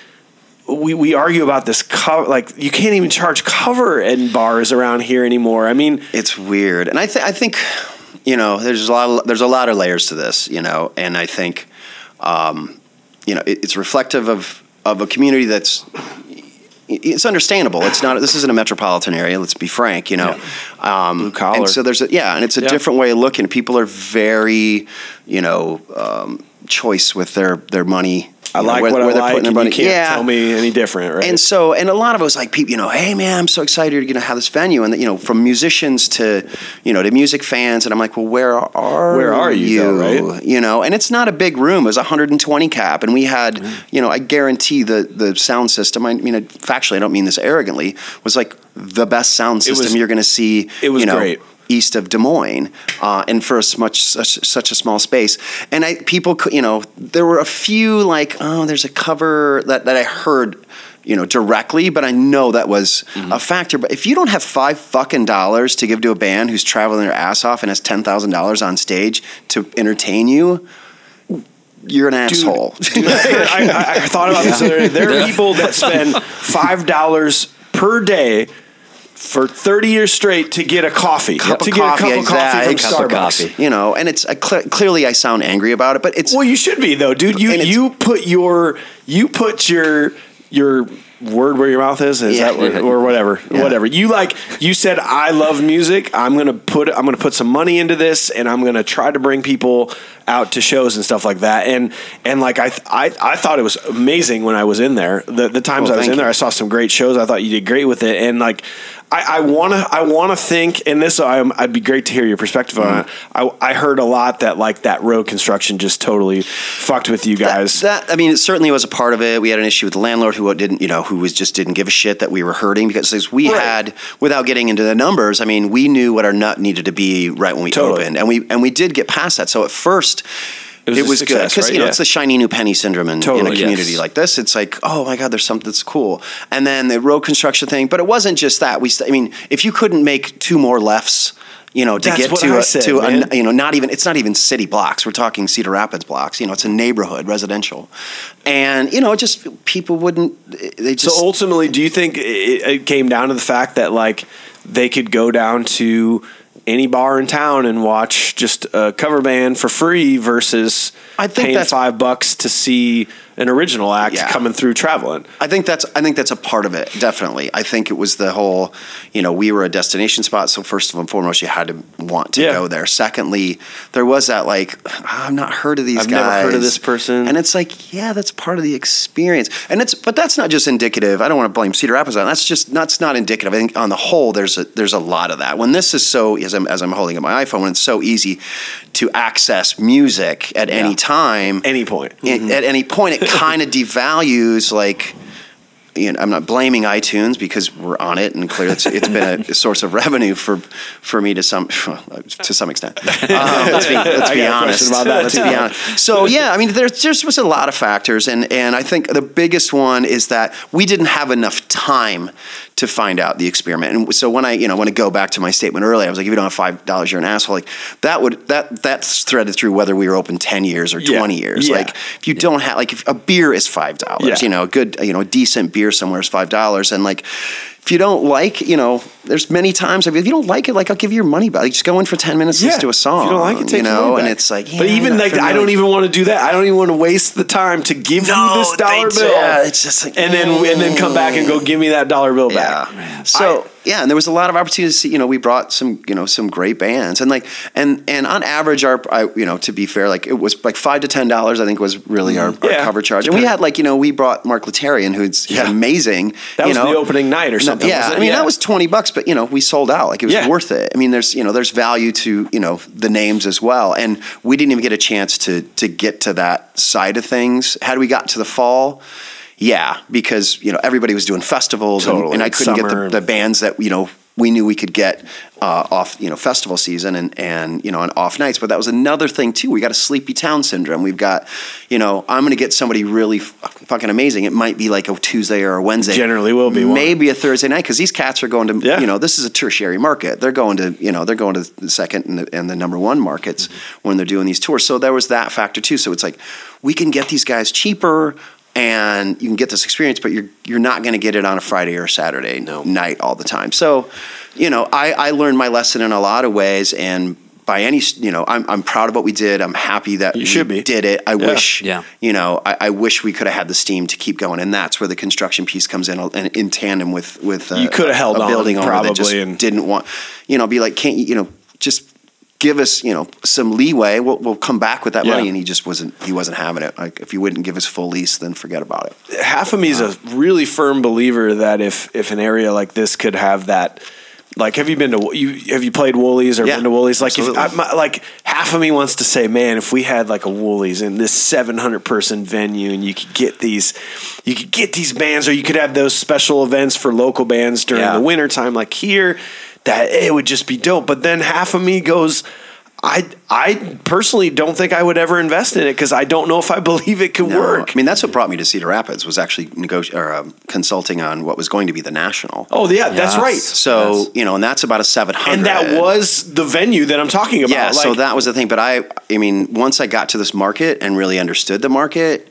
we, we argue about this cover like you can't even charge cover in bars around here anymore I mean it's weird, and I think I think you know there's a lot of, there's a lot of layers to this, you know, and I think um, you know it, it's reflective of of a community that's it's understandable. It's not. This isn't a metropolitan area. Let's be frank. You know, um, Blue collar. And so there's a yeah, and it's a Yeah. different way of looking. People are very, you know, um, choice with their their money. I you know, like where- what where I like putting and their you can't Yeah. tell me any different right And so, and a lot of us like people, you know, hey man, I'm so excited to you know have this venue, and you know, from musicians to you know to music fans, and I'm like, well, where are Where are you, though, right? You know, and it's not a big room; it was 120 cap, and we had, mm-hmm. you know, I guarantee the the sound system. I mean, factually, I don't mean this arrogantly, was like the best sound was- system you're going to see. it was you know, great. East of Des Moines, uh, and for a s- much such, such a small space, and I people, could- you know, there were a few like, oh, there's a cover that, that I heard, you know, directly, but I know that was Mm-hmm. a factor. But if you don't have five fucking dollars to give to a band who's traveling their ass off and has ten thousand dollars on stage to entertain you, you're an asshole. I, I, I thought about this. the. There are people that spend five dollars per day for thirty years straight to get a coffee, Cup to of get coffee, a cup of coffee from exactly. Cup of Starbucks. coffee. you know, and it's a cle clearly I sound angry about it, but it's Well, you should be though, dude. You you put your you put your your word where your mouth is, is Yeah. that or whatever, Yeah. whatever. You like you said I love music. I'm gonna put I'm gonna put some money into this, and I'm gonna try to bring people out to shows and stuff like that. And and like I I I thought it was amazing when I was in there. The the times Well, I was in there. I saw some great shows. I thought you did great with it, and like. I, I wanna, I wanna think, and this, i I'd be great to hear your perspective on it. Mm-hmm. I, I heard a lot that like that road construction just totally fucked with you guys. That, that I mean, it certainly was a part of it. We had an issue with the landlord who didn't, you know, who was just didn't give a shit that we were hurting because we Right. had, without getting into the numbers, I mean, we knew what our nut needed to be right when we Totally. opened, and we and we did get past that. So at first. It It was was, a good because right? you know Yeah. it's the shiny new penny syndrome in, in a community yes. like this. It's like, oh my god, there's something that's cool. And then the road construction thing, but it wasn't just that. We, st- I mean, if you couldn't make two more lefts, you know, to That's get to a, said, to a, you know, not even it's not even city blocks. We're talking Cedar Rapids blocks. You know, it's a neighborhood, residential, and you know, just people wouldn't. They just So ultimately, do you think it, it came down to the fact that like they could go down to any bar in town and watch just a cover band for free versus I think paying that's- five bucks to see an original act Yeah. coming through traveling? I think that's I think that's a part of it. Definitely, I think it was the whole. You know, we were a destination spot, so first and foremost, you had to want to Yeah. go there. Secondly, there was that like I've not heard of these I've guys. never heard of this person. and it's like yeah, that's part of the experience. And it's but that's not just indicative. I don't want to blame Cedar Rapids on. That's just that's not indicative. I think on the whole, there's a there's a lot of that. When this is so as I'm as I'm holding up my iPhone, when it's so easy to access music at any time, Any point. it- mm-hmm. at any point it kind of devalues like you know, I'm not blaming iTunes because we're on it, and clearly it's, it's been a source of revenue for for me to some to some extent. Um, let's be, let's be honest. about that, let's be honest. So yeah, I mean, there's there's was a lot of factors, and and I think the biggest one is that we didn't have enough time to find out the experiment. And so when I you know when I go back to my statement earlier, I was like, if you don't have five dollars, you're an asshole. Like that would that that's threaded through whether we were open ten years or Yeah. twenty years. Yeah. Like if you don't have like if a beer is five dollars, Yeah. you know, a good you know a decent beer somewhere is five dollars, and like if you don't like, you know, there's many times if you don't like it, like I'll give you your money back. Like, just go in for ten minutes, listen to a song. If you don't like it, take you know, and it's like, but even like, I don't even want to do that. I don't even want to waste the time to give you this dollar bill. yeah, it's just like, and then and then come back and go mm. give me that dollar bill back. Yeah. So yeah, and there was a lot of opportunities. To see, you know, we brought some, you know, some great bands, and like, and and on average, our, I, you know, to be fair, like it was like five to ten dollars. I think was really our, mm. our Yeah. cover charge, and we had like, you know, we brought Mark Letarian, who's Yeah. amazing. That was know. the opening night or No, something. yeah, I mean that was twenty bucks, but you know we sold out. Like it was Yeah. worth it. I mean, there's you know there's value to you know the names as well, and we didn't even get a chance to to get to that side of things. Had we got to the fall, yeah, because you know everybody was doing festivals, and- and, I couldn't Summer. get the, the bands that you know we knew we could get uh, off you know festival season and and you know on off nights. But that was another thing too. We got a sleepy town syndrome. We've got you know I'm going to get somebody really f- fucking amazing. It might be like a Tuesday or a Wednesday. Generally will be one. maybe a Thursday night because these cats are going to Yeah. you know this is a tertiary market. They're going to you know they're going to the second and the, and the number one markets Mm-hmm. when they're doing these tours. So there was that factor too. So it's like we can get these guys cheaper. And you can get this experience, but you're you're not going to get it on a Friday or a Saturday night all the time. So, you know, I, I learned my lesson in a lot of ways, and by any, you know, I'm I'm proud of what we did. I'm happy that You we should be. did it. I Yeah. wish, Yeah. you know, I, I wish we could have had the steam to keep going, and that's where the construction piece comes in, and in tandem with with uh, You coulda held a on, building owner that just probably, and- didn't want, you know, be like, can't you, you know, just give us, you know, some leeway. We'll, we'll come back with that Yeah. money, and he just wasn't he wasn't having it. Like if you wouldn't give us full lease, then forget about it. half of me is a really firm believer that if if an area like this could have that like have you been to you have you played Wooly's or Yeah, been to Wooly's like if. I, my, like half of me wants to say man if we had like a Wooly's in this 700 person venue and you could get these you could get these bands or you could have those special events for local bands during Yeah. the winter time like here that it would just be dope but then half of me goes I I personally don't think I would ever invest in it because I don't know if I believe it could No, work. I mean, that's what brought me to Cedar Rapids was actually negoti- or um, consulting on what was going to be the national. Oh yeah, that's right. So Yes. you know, and that's about a seven hundred. and that was the venue that I'm talking about. yeah. so that was the thing. But I, I mean, once I got to this market and really understood the market.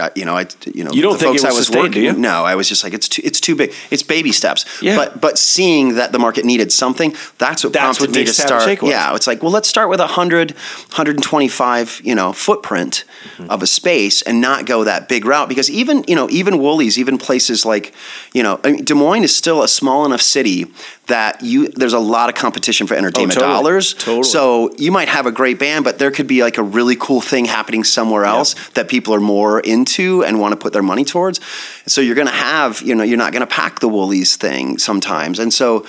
Uh, you know, I, you know, You don't the think folks I was working. do you? No, I was just like, it's too, it's too big. It's baby steps. Yeah. But but seeing that the market needed something, that's what That's prompted what me to start. Yeah, it's like, well, let's start with a 100, 125, you know, footprint Mm-hmm. of a space and not go that big route because even, you know, even Wooly's, even places like, you know, I mean, Des Moines is still a small enough city that you there's a lot of competition for entertainment Oh, totally. dollars. Totally. So you might have a great band, but there could be like a really cool thing happening somewhere else that people are more into and want to put their money towards. So you're going to have, you know, you're not going to pack the Wooly's thing sometimes. And so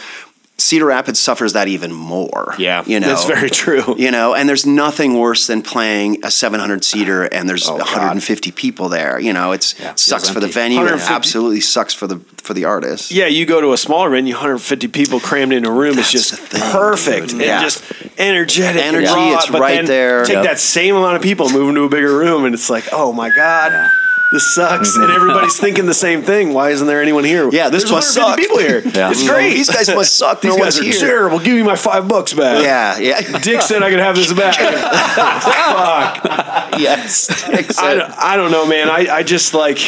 Cedar Rapids suffers that even more. Yeah, you know that's very true. You know, and there's nothing worse than playing a 700 seater and there's Oh, God. 150 people there. You know, it's Yeah, it sucks for the venue. It absolutely sucks for the for the artist. yeah, you go to a smaller venue, 150 people crammed in a room. That's it's just thing, perfect dude. and Yeah. just energetic, Energy, raw, it's right there. Take Yep. that same amount of people, move into a bigger room, and it's like, oh my god. Yeah. This sucks, and mm-hmm. everybody's thinking the same thing. Why isn't there anyone here? Yeah, this There's must suck. people here. Yeah. It's mm-hmm. great. These guys must suck. These no guys are here. terrible. Give me my five bucks back. Yeah, yeah. Dick said I could have this back. Fuck. yes. I don't, I don't know, man. I, I just like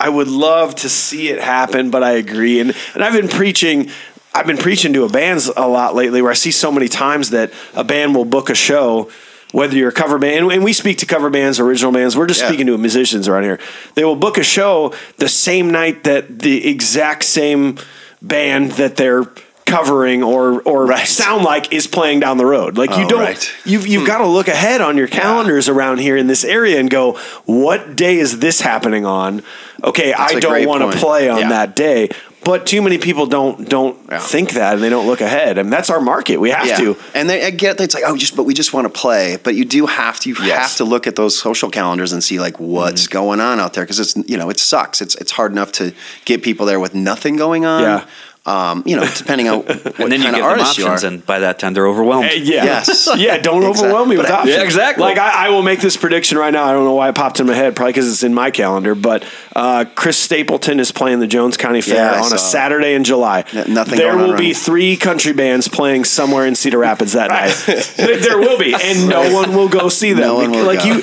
I would love to see it happen, but I agree. And and I've been preaching I've been preaching to a bands a lot lately where I see so many times that a band will book a show whether you're a cover band and we speak to cover bands original bands we're just Yeah. speaking to musicians around here they will book a show the same night that the exact same band that they're covering or or Right. sound like is playing down the road like you Oh, don't right. you've you've got to look ahead on your calendars around here in this area and go, what day is this happening on? Okay, That's I don't want to play on Yeah. that day. But too many people don't don't Yeah. think that and they don't look ahead. I mean, that's our market. We have yeah. to. And they, I get it's like, oh, just but we just want to play. But you do have to you Yes. have to look at those social calendars and see like what's Mm-hmm. going on out there because it's you know it sucks. It's it's hard enough to get people there with nothing going on. Yeah. Um, you know, depending on what and then you kind give of them artist you are. options, and by that time they're overwhelmed. Eh, yeah. Yes. Yeah, don't Exactly. overwhelm me with I- options. Yeah, exactly. Like I, I will make this prediction right now. I don't know why it popped in my head. Probably because it's in my calendar. But uh, Chris Stapleton is playing the Jones County Fair Yeah, I on saw a it. Saturday in July. Yeah, nothing There going on will be around. three country bands playing somewhere in Cedar Rapids that night. there will be, and no one will go see them. No one will like go. you,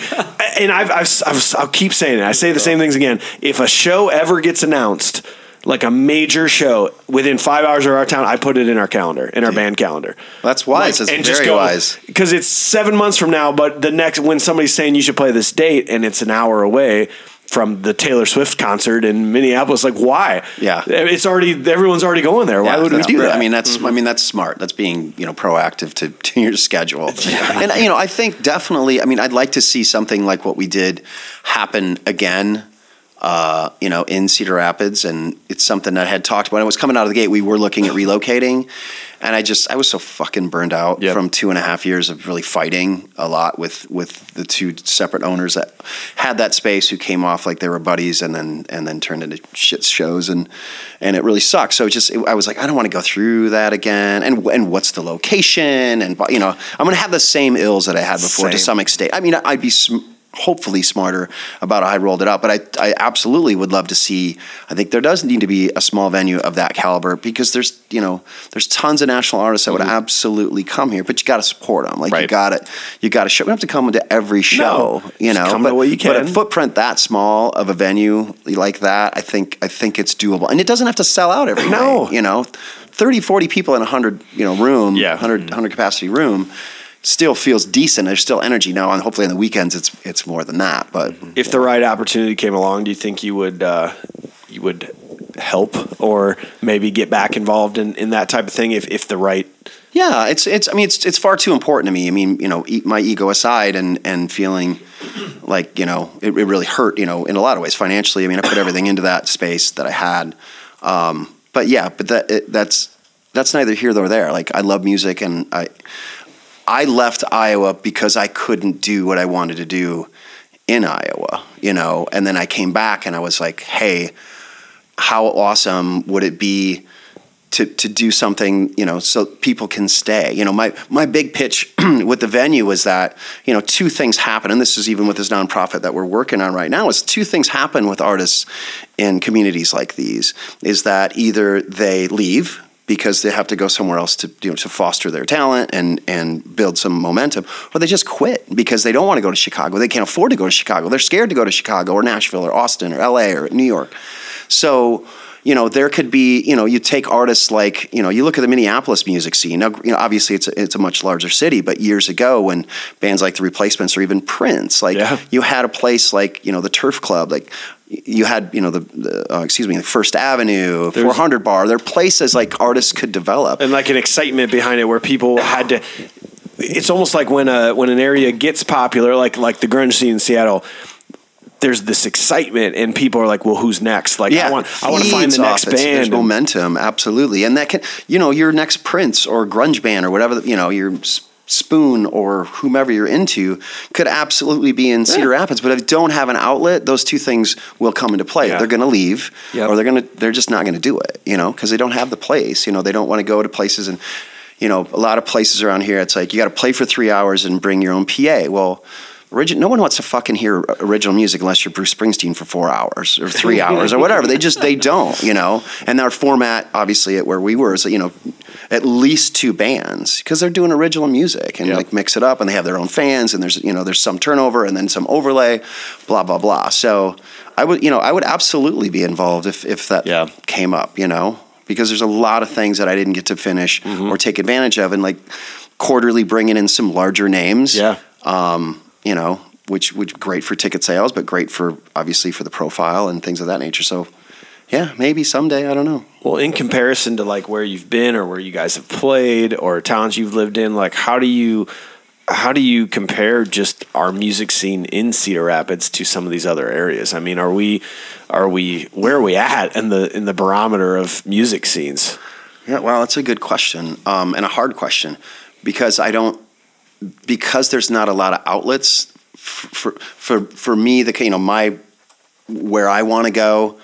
and I've, I've, I've, I'll keep saying it. I say the same things again. If a show ever gets announced. Like a major show within five hours of our town, I put it in our calendar, in our band calendar. That's wise. That's very wise. Because it's seven months from now, but the next when somebody's saying you should play this date and it's an hour away from the Taylor Swift concert in Minneapolis, like why? Yeah. Eh, it's already everyone's already going there. Why Yeah, would we do that? I mean, that's I mm-hmm. mean that's smart. That's being you know proactive to, to your schedule. And you know, I think definitely. I mean, I'd like to see something like what we did happen again. Uh, you know, in Cedar Rapids, and it's something that I had talked about. When I was coming out of the gate, we were looking at relocating, and I just I was so fucking burned out Yep. from two and a half years of really fighting a lot with with the two separate owners that had that space who came off like they were buddies, and then and then turned into shit shows, and and it really sucked. So it just it, I was like, I don't want to go through that again, and and what's the location, and you know, I'm gonna have the same ills that I had before to some extent. I mean, I'd be. Sm- hopefully smarter about how I rolled it out. But I, I absolutely would love to see. I think there does need to be a small venue of that caliber because there's you know there's tons of national artists that would absolutely come here, but you got to support them. Like you Mm-hmm. Got to you got to show. We don't have to come to every show. No. you know, come but, you but a footprint that small of a venue like that, I think I think it's doable, and it doesn't have to sell out every No. night, You know, 30, 40 people in a hundred you know room, Yeah. 100, 100 capacity room. Still feels decent. There's still energy now, and hopefully on the weekends it's it's more than that. But If the right opportunity came along, do you think you would uh, you would help or maybe get back involved in, in that type of thing if, if the right Yeah, it's it's. I mean, it's it's far too important to me. I mean, you know, my ego aside, and and feeling like you know it, it really hurt. You know, in a lot of ways, financially. I mean, I put everything into that space that I had. Um, but yeah, but that it, that's that's neither here nor there. Like I love music, and I I left Iowa because I couldn't do what I wanted to do in Iowa. You know, and then I came back, and I was like, hey, how awesome would it be? to to do something, you know, so people can stay. You know, my my big pitch with the venue was that, you know, two things happen, and this is even with this nonprofit that we're working on right now, is two things happen with artists in communities like these, is that either they leave because they have to go somewhere else to you know to foster their talent and and build some momentum, or they just quit because they don't want to go to Chicago. They can't afford to go to Chicago. They're scared to go to Chicago or Nashville or Austin or LA or New York. So you know, there could be, you know, you take artists like, you know, you look at the Minneapolis music scene. Now, you know, obviously it's a, it's a much larger city, but years ago when bands like the Replacements or even Prince, like Yeah. you had a place like, you know, the Turf Club, like you had, you know, the, the uh, excuse me, the First Avenue, 400 Bar. There are places like artists could develop. and like an excitement behind it where people had to it's almost like when a when an area gets popular like like the grunge scene in Seattle there's this excitement and people are like well who's next like yeah, I want I want to find the next It's- There's band momentum, absolutely, and that can, you know, your next Prince or grunge band or whatever, you know, your Spoon or whomever you're into could absolutely be in Cedar Rapids. But if don't have an outlet, those two things will come into play. Yeah. They're going to leave, Yep. or they're going to, they're just not going to do it, you know, because they don't have the place. You know, they don't want to go to places and. You know, a lot of places around here, it's like you got to play for three hours and bring your own PA. Well, No one wants to fucking hear original music unless you're Bruce Springsteen for four hours or three hours or whatever. They just they don't, you know. And our format, obviously, at where we were, is you know, at least two bands because they're doing original music and Yep. like mix it up, and they have their own fans, and there's you know there's some turnover and then some overlay, blah blah blah. So I would you know I would absolutely be involved if if that Yeah. came up, you know, because there's a lot of things that I didn't get to finish Mm-hmm. or take advantage of, and like quarterly bringing in some larger names yeah um, you know, which which great for ticket sales, but great for obviously for the profile and things of that nature. So, yeah, maybe someday I don't know. Well, in comparison to like where you've been or where you guys have played or towns you've lived in, like how do you how do you compare just our music scene in Cedar Rapids to some of these other areas? I mean, are we are we where are we at in the in the barometer of music scenes? Yeah, well, that's a good question um, and a hard question because I don't because there's not a lot of outlets for for for me. The you know my where I want to go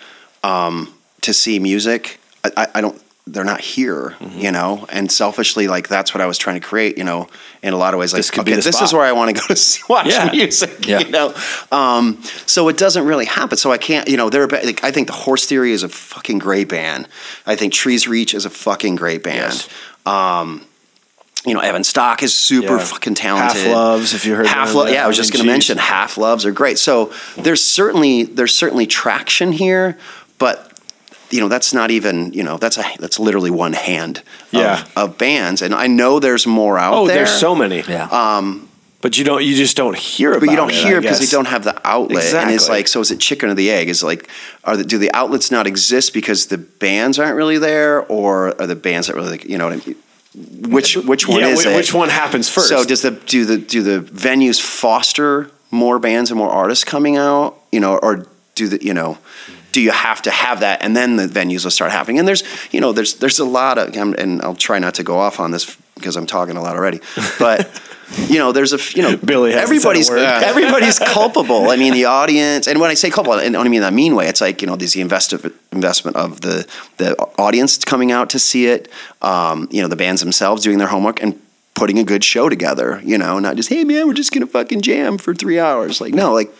um, to see music. I, I, don't. They're not here, Mm-hmm. you know. And selfishly, like that's what I was trying to create, you know. In a lot of ways, like This okay, this spot. is where I want to go to see, watch Yeah. music, Yeah. you know. Um, so it doesn't really happen. So I can't, you know. There, like, I think the Horse Theory is a fucking great band. I think Trees Reach is a fucking great band. Yes. Um, you know, Evan Stock is super Yeah. fucking talented. Half Loves, if you heard Half them, Love, yeah, I was just going to mention Half Loves are great. So there's certainly there's certainly traction here, but you know that's not even you know that's a that's literally one hand of, Yeah. of bands, and I know there's more out Oh, there. there's so many. Yeah. Um, But you don't you just don't hear about but you don't it, hear because they don't have the outlet, and it's like so. Is it chicken or the egg? Is like, are the, do the outlets not exist because the bands aren't really there, or are the bands that really you know what I mean? Which which one yeah, is whi- it? which one happens first? So does the do the do the venues foster more bands and more artists coming out? You know, or do the you know do you have to have that and then the venues will start happening and there's you know there's there's a lot of and I'll try not to go off on this because I'm talking a lot already but you know there's a you know Billy hasn't said a everybody's everybody's culpable. I mean the audience and when I say culpable I don't mean that mean way. It's like you know there's the invest- investment of the the audience coming out to see it um, you know the bands themselves doing their homework and putting a good show together you know not just hey man we're just gonna fucking jam for three hours. Like no like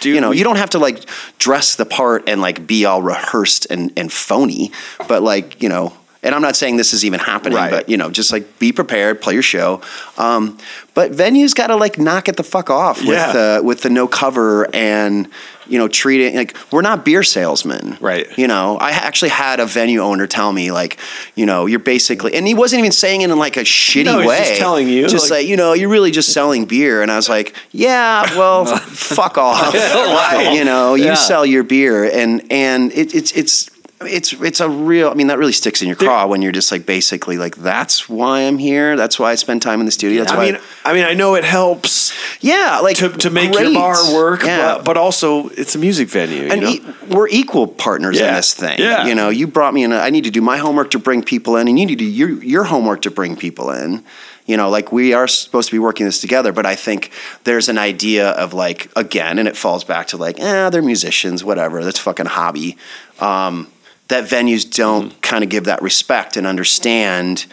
Dude, you know, we- you don't have to like dress the part and like be all rehearsed and, and phony, but like, you know, and I'm not saying this is even happening, Right. but you know, just like be prepared, play your show. Um, but venues got to like knock it the fuck off with Yeah. the with the no cover and you know treating like we're not beer salesmen, Right. You know, I actually had a venue owner tell me like, you know, you're basically, and he wasn't even saying it in like a shitty No, way, just telling you, just like- like you know, you're really just selling beer, and I was like, yeah, well, fuck off, you know, you Yeah. sell your beer, and and it, it's it's. It's it's a real. I mean, that really sticks in your craw when you're just like basically like that's why I'm here. That's why I spend time in the studio. That's I why. mean, I mean, I know it helps yeah, like to, to make great. your bar work, Yeah, but, but also it's a music venue. You and know? e- we're equal partners in this thing. Yeah. You know, you brought me in. A, I need to do my homework to bring people in, and you need to do your your homework to bring people in. You know, like we are supposed to be working this together, but I think there's an idea of like again, and it falls back to like, eh, they're musicians, whatever. That's fucking hobby. Um, that venues don't Mm-hmm. kind of give that respect and understand.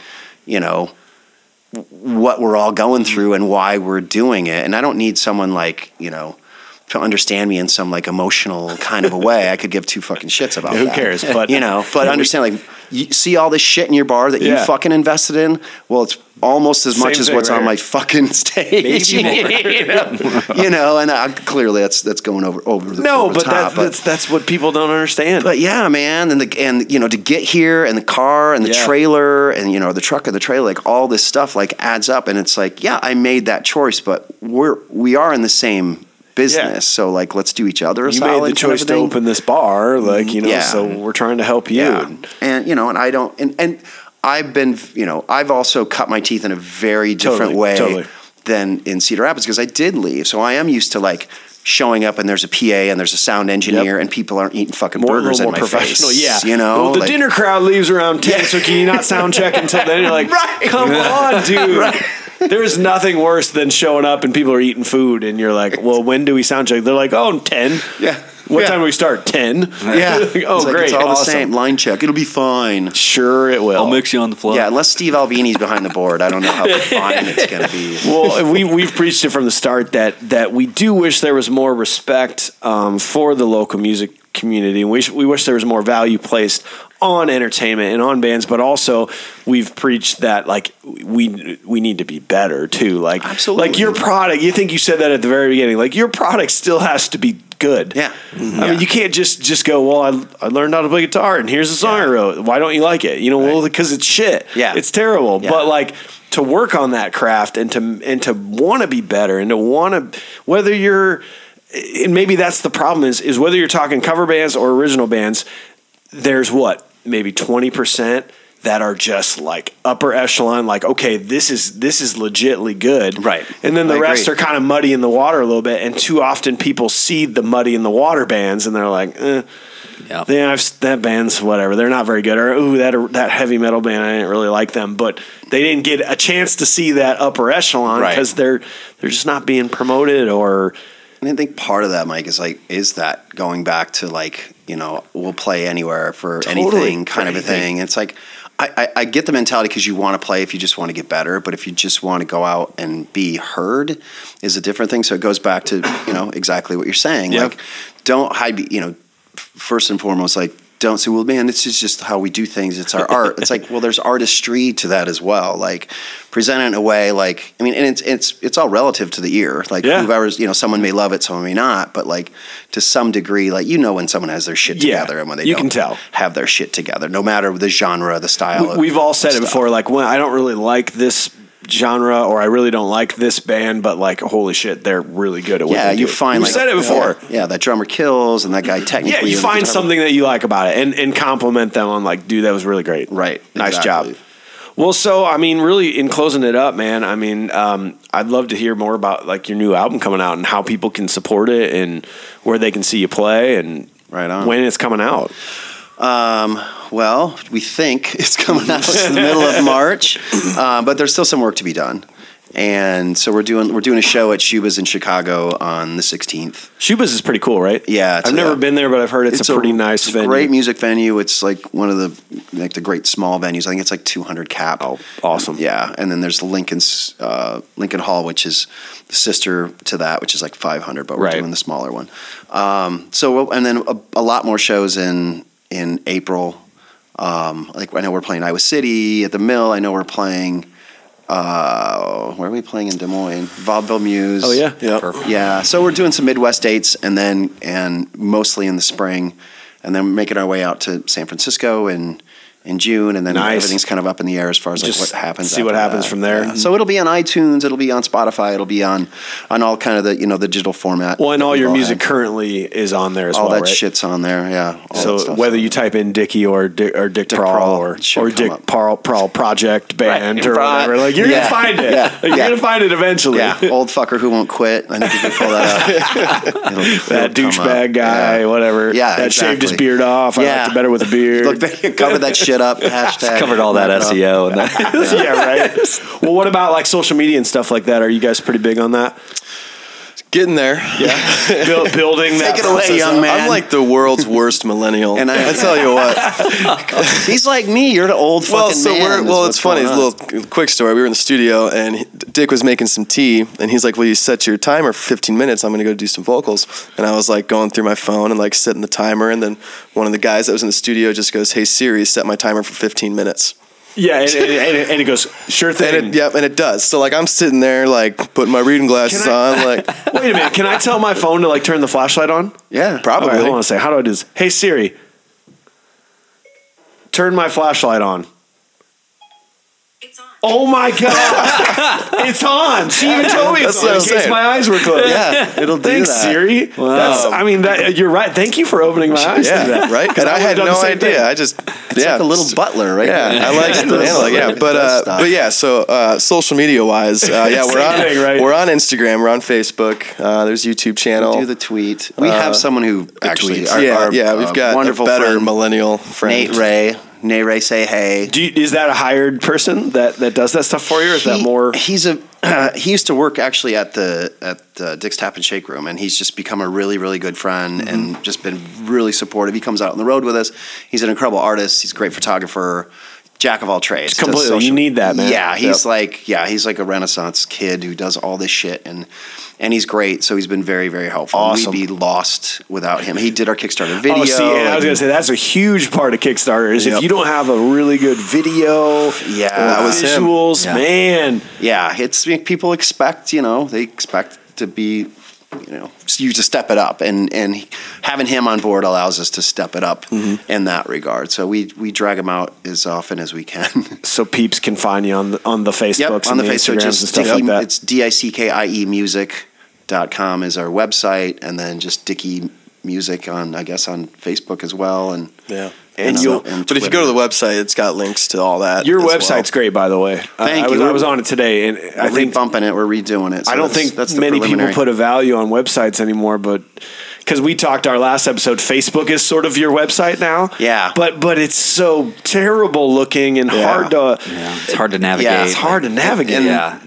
You know, what we're all going Mm-hmm. through and why we're doing it. And I don't need someone like, you know, to understand me in some like emotional kind of a way. I could give two fucking shits about Who that. cares? But- you know, but understand like you see all this shit in your bar that Yeah. you fucking invested in. Well, it's almost as much as what's on right my fucking stage. you, know? You know, and uh, clearly that's that's going over over the no, over but top, that, that's that's what people don't understand. but yeah, man, and the and you know to get here and the car and the Yeah. trailer and you know the truck and the trailer, like all this stuff, like adds up, and it's like, yeah, I made that choice, but we're we are in the same business, Yeah. so like let's do each other a you made the choice to open this bar, like you know, Yeah. so we're trying to help you. Yeah, and you know, and I don't, and and I've been, you know, I've also cut my teeth in a very different Totally, way totally. than in Cedar Rapids because I did leave, so I am used to like. Showing up and there's a PA and there's a sound engineer and people aren't eating fucking More, burgers little in more my professional, face. yeah. you know, Well, the like- dinner crowd leaves around ten, so can you not sound check until then? You're like, Right. come on, dude. There's nothing worse than showing up and people are eating food, and you're like, well, when do we sound check? They're like, oh, 10. Yeah. What Yeah. time do we start? 10? Yeah. oh, It's like, great. It's all awesome. the same. Line check. It'll be fine. Sure, it will. I'll mix you on the fly. Yeah, unless Steve Albini's behind the board, I don't know how fine it's going to be. well, we we've preached it from the start that that we do wish there was more respect um, for the local music community. We we wish there was more value placed on entertainment and on bands, but also we've preached that like we we need to be better too. Like Absolutely. like your product. You think you said that at the very beginning. Like your product still has to be good. Yeah. I mean, you can't just just go. Well, I, I learned how to play guitar, and here's a song I wrote. Why don't you like it? You know, well, because it's shit. Yeah. it's terrible. Yeah. But like to work on that craft and to and to want to be better and to want to whether you're and maybe that's the problem is is whether you're talking cover bands or original bands. There's what maybe twenty percent that are just like upper echelon like okay this is this is legitly good Right. and then the I rest agree. are kind of muddy in the water a little bit and too often people see the muddy in the water bands and they're like eh, Yeah. yeah, I've, that band's whatever. They're not very good. Or ooh, that that heavy metal band, I didn't really like them. But they didn't get a chance to see that upper echelon Right. because they're they're just not being promoted. Or And I think part of that, Mike, is like, is that going back to like, you know, we'll play anywhere for Totally, anything kind for of a anything. thing. It's like, I, I, I get the mentality because you want to play if you just want to get better, but if you just want to go out and be heard, is a different thing. So it goes back to you know exactly what you're saying. Yeah. Like, don't hide. You know, first and foremost, like don't say, well, man, this is just how we do things. It's our art. It's like, well, there's artistry to that as well. Like, present it in a way, like, I mean, and it's it's it's all relative to the ear. Like, Yeah. whoever's, you know, someone may love it, someone may not, but like to some degree, like you know when someone has their shit Yeah, together and when they you don't can tell. have their shit together, no matter the genre, the style. of- we've all said it stuff. before. Like when I don't really like this genre, or I really don't like this band, but like holy shit, they're really good at what Yeah, they you do. find We've like said it before. Yeah, yeah, that drummer kills, and that guy technically. Yeah, you find something that you like about it and, and compliment them on like, dude, that was really great. Right, Nice exactly. job. Well, so I mean, really, in closing it up, man. I mean, um, I'd love to hear more about like your new album coming out and how people can support it and where they can see you play and Right on. when it's coming out. Um, well, we think it's coming out in the middle of March, uh, but there's still some work to be done. And so we're doing we're doing a show at Schuba's in Chicago on the 16th. Schubas is pretty cool, right? Yeah, I've a- never been there, but I've heard it's, a pretty nice venue. Great music venue. It's like one of the like the great small venues. I think it's like 200 cap. Oh, awesome. Yeah, and then there's Lincoln's uh, Lincoln Hall, which is the sister to that, which is like 500, but we're Right. doing the smaller one. Um, so we'll- and then a, a lot more shows in in April. Um, like I know we're playing Iowa City at the Mill. I know we're playing. Uh, where are we playing in Des Moines? Vaudeville Mews. Oh yeah, Yep. Yeah, so we're doing some Midwest dates, and then and mostly in the spring, and then making our way out to San Francisco in in June, and then Nice. everything's kind of up in the air as far as like what happens. see what happens that. from there. Yeah. So it'll be on iTunes, it'll be on Spotify, it'll be on on all kind of the you know the digital format. Well, and all your we've music had. currently is on there as all well, that right? shit's on there. Yeah. all So whether you type in Dickie or Dick or Dick, Dick or or Dick. Prall, Prall Project Band Right, or whatever, like you're Yeah. gonna find it. Yeah. You're Yeah. gonna find it eventually. yeah, old fucker who won't quit. I think you can pull that up. It'll- that it'll douchebag guy, whatever. Yeah, that shaved his beard off. I liked it better with a beard. Look, they covered that shit up. Hashtag Covered all that Knock it. SEO and that. yeah, right. Well, what about like social media and stuff like that? Are you guys pretty big on that? Getting there. Yeah, Build, building that. Take it away, young man. I'm like the world's worst millennial. And and I- I, tell you what. He's like me. You're the old fucking well, so man. we're well. It's funny. It's a little quick story. We were in the studio, and he- Dick was making some tea, and he's like, "Will you set your timer for 15 minutes? I'm going to go do some vocals." And I was like going through my phone and like setting the timer, and then one of the guys that was in the studio just goes, "Hey Siri, set my timer for 15 minutes." Yeah, and, and, and, it- and it goes sure thing. And it, yep, and it does. So like I'm sitting there like putting my reading glasses I- on, like Wait a minute. Can I tell my phone to like turn the flashlight on? Yeah, probably. Right, hold on a second. How do I do this? Hey Siri, turn my flashlight on. It's on. Oh my god, it's on. She even told me it's on what in case my eyes were closed. Yeah, it'll do Thanks, that. Siri. That's. I mean, that, you're right. Thank you for opening my eyes to Yeah, that. right. 'Cause And I, would've had no idea. thing. I just It's yeah, like a little butler, right? Yeah, there. I like Just the little analog. Yeah, but uh, but yeah. So uh, social media wise, uh, yeah, we're on thing, right? we're on Instagram, we're on Facebook. Uh, there's YouTube channel. do the tweet. We have someone who actually, tweets. our, yeah, our, yeah, we've uh, got wonderful a better friend, millennial friend. Nate Ray. Ray, say hey. Do you, is that a hired person that, that does that stuff for you, or is that more? He's a he used to work actually at the at the Dick's Tap and Shake Room, and he's just become a really really good friend Mm-hmm. and just been really supportive. He comes out on the road with us. He's an incredible artist. He's a great photographer. Jack of all trades. It's completely- Does you need that, man. Yeah, he's Yep. like yeah, he's like a renaissance kid who does all this shit and and he's great. So he's been very very helpful. Awesome. We'd be lost without him. He did our Kickstarter oh, video. Oh, see, and I was gonna say that's a huge part of Kickstarter. Is if you don't have a really good video, Yeah, that was him. visuals, Yeah. man. yeah, it's people expect you know they expect to be you know you to step it up and and having him on board allows us to step it up mm-hmm. in that regard. So we we drag him out as often as we can. So peeps can find you on the on the Facebooks yep, on the the, Facebook, Instagrams just and stuff Dickie, like that. it's d i c k i e music dot com is our website, and then just Dickie Music on I guess on Facebook as well, and Yeah. And on- you'll- and But if you go to the website, it's got links to all that. Your as well. website's great, by the way. I- Thank I, was, you. I was on it today, and I we're think rebumping it, we're redoing it. so I don't that's- think that's the many people put a value on websites anymore, but because we talked our last episode, Facebook is sort of your website now. Yeah. but but it's so terrible looking and Yeah. hard to. Yeah, it's hard to navigate. Yeah, It's hard to navigate. And- yeah.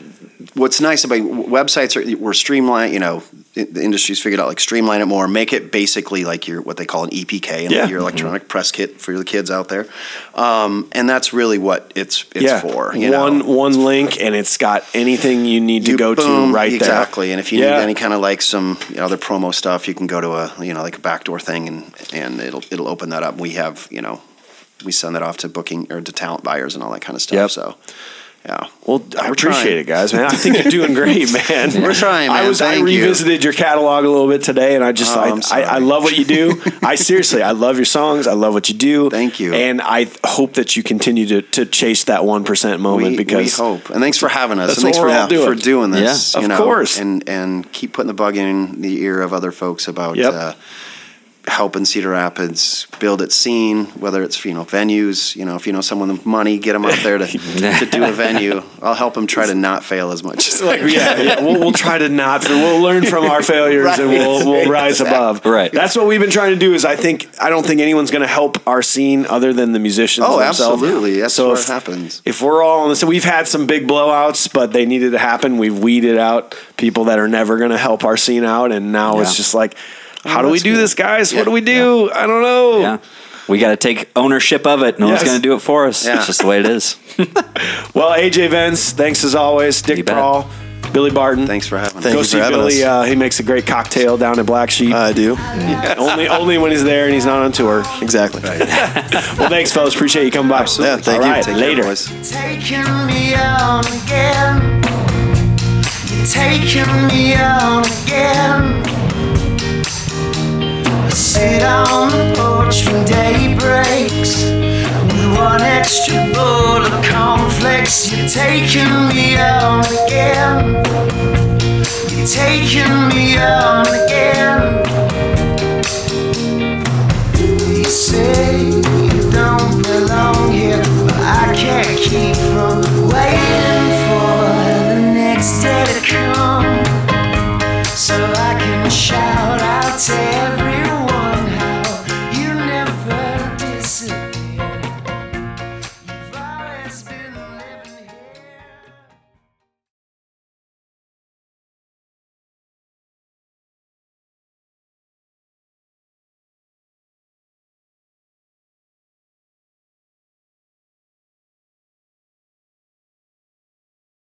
what's nice about websites are we're streamlined you know the industry's figured out like streamline it more make it basically like your what they call an epk and Yeah. your electronic press kit for the kids out there um, and that's really what it's it's yeah, for you one know one link, and it's got anything you need to go boom, to right there. exactly and if you Yeah. need any kind of like some you know, other promo stuff you can go to a you know like a backdoor thing and and it'll it'll open that up we have you know we send that off to booking or to talent buyers and all that kind of stuff Yep. so yeah Well, I We're appreciate trying. it, guys. Man, I think you're doing great, man. We're trying, I man. was. I Thank you. revisited your catalog a little bit today, and I just, Oh, I, I'm I, love what you do. I seriously, I love your songs. I love what you do. Thank you. And I hope that you continue to, to chase that one percent moment we, because we hope. And thanks for having us. And thanks for, doing. for doing this. Yeah. you Of know, course. And and keep putting the bug in the ear of other folks about Yep. uh, helping Cedar Rapids build its scene, whether it's you know venues. You know, if you know someone with money, get them out there to to do a venue. I'll help them try to not fail as much. as Like, yeah, yeah, we'll, we'll try to not. We'll learn from our failures and we'll we'll rise above. Right. That's what we've been trying to do. Is I think I don't think anyone's going to help our scene other than the musicians. Oh, themselves. absolutely. That's so where if, it happens. If we're all on this, we've had some big blowouts, but they needed to happen. We've weeded out people that are never going to help our scene out, and now it's just like, how do we do good. this, guys? Yeah, what do we do? I don't know. Yeah. We got to take ownership of it. No one's going to do it for us. Yeah. It's just the way it is. Well, AJ Vance, thanks as always. Dick You. Prall, Billy Barton. Thanks for having Thank Go you see for having Billy. us. Uh, he makes a great cocktail down at Black Sheep. I do. only only when he's there and he's not on tour. Exactly. Well, thanks, fellas. Appreciate you coming by. Yeah, thank All you. right, Take care, sit on the porch when day breaks. With one extra bowl of cornflakes, you're taking me on again. You're taking me on again. You say you don't belong here, but I can't keep from waiting for the next day to come. So I can shout out to everyone.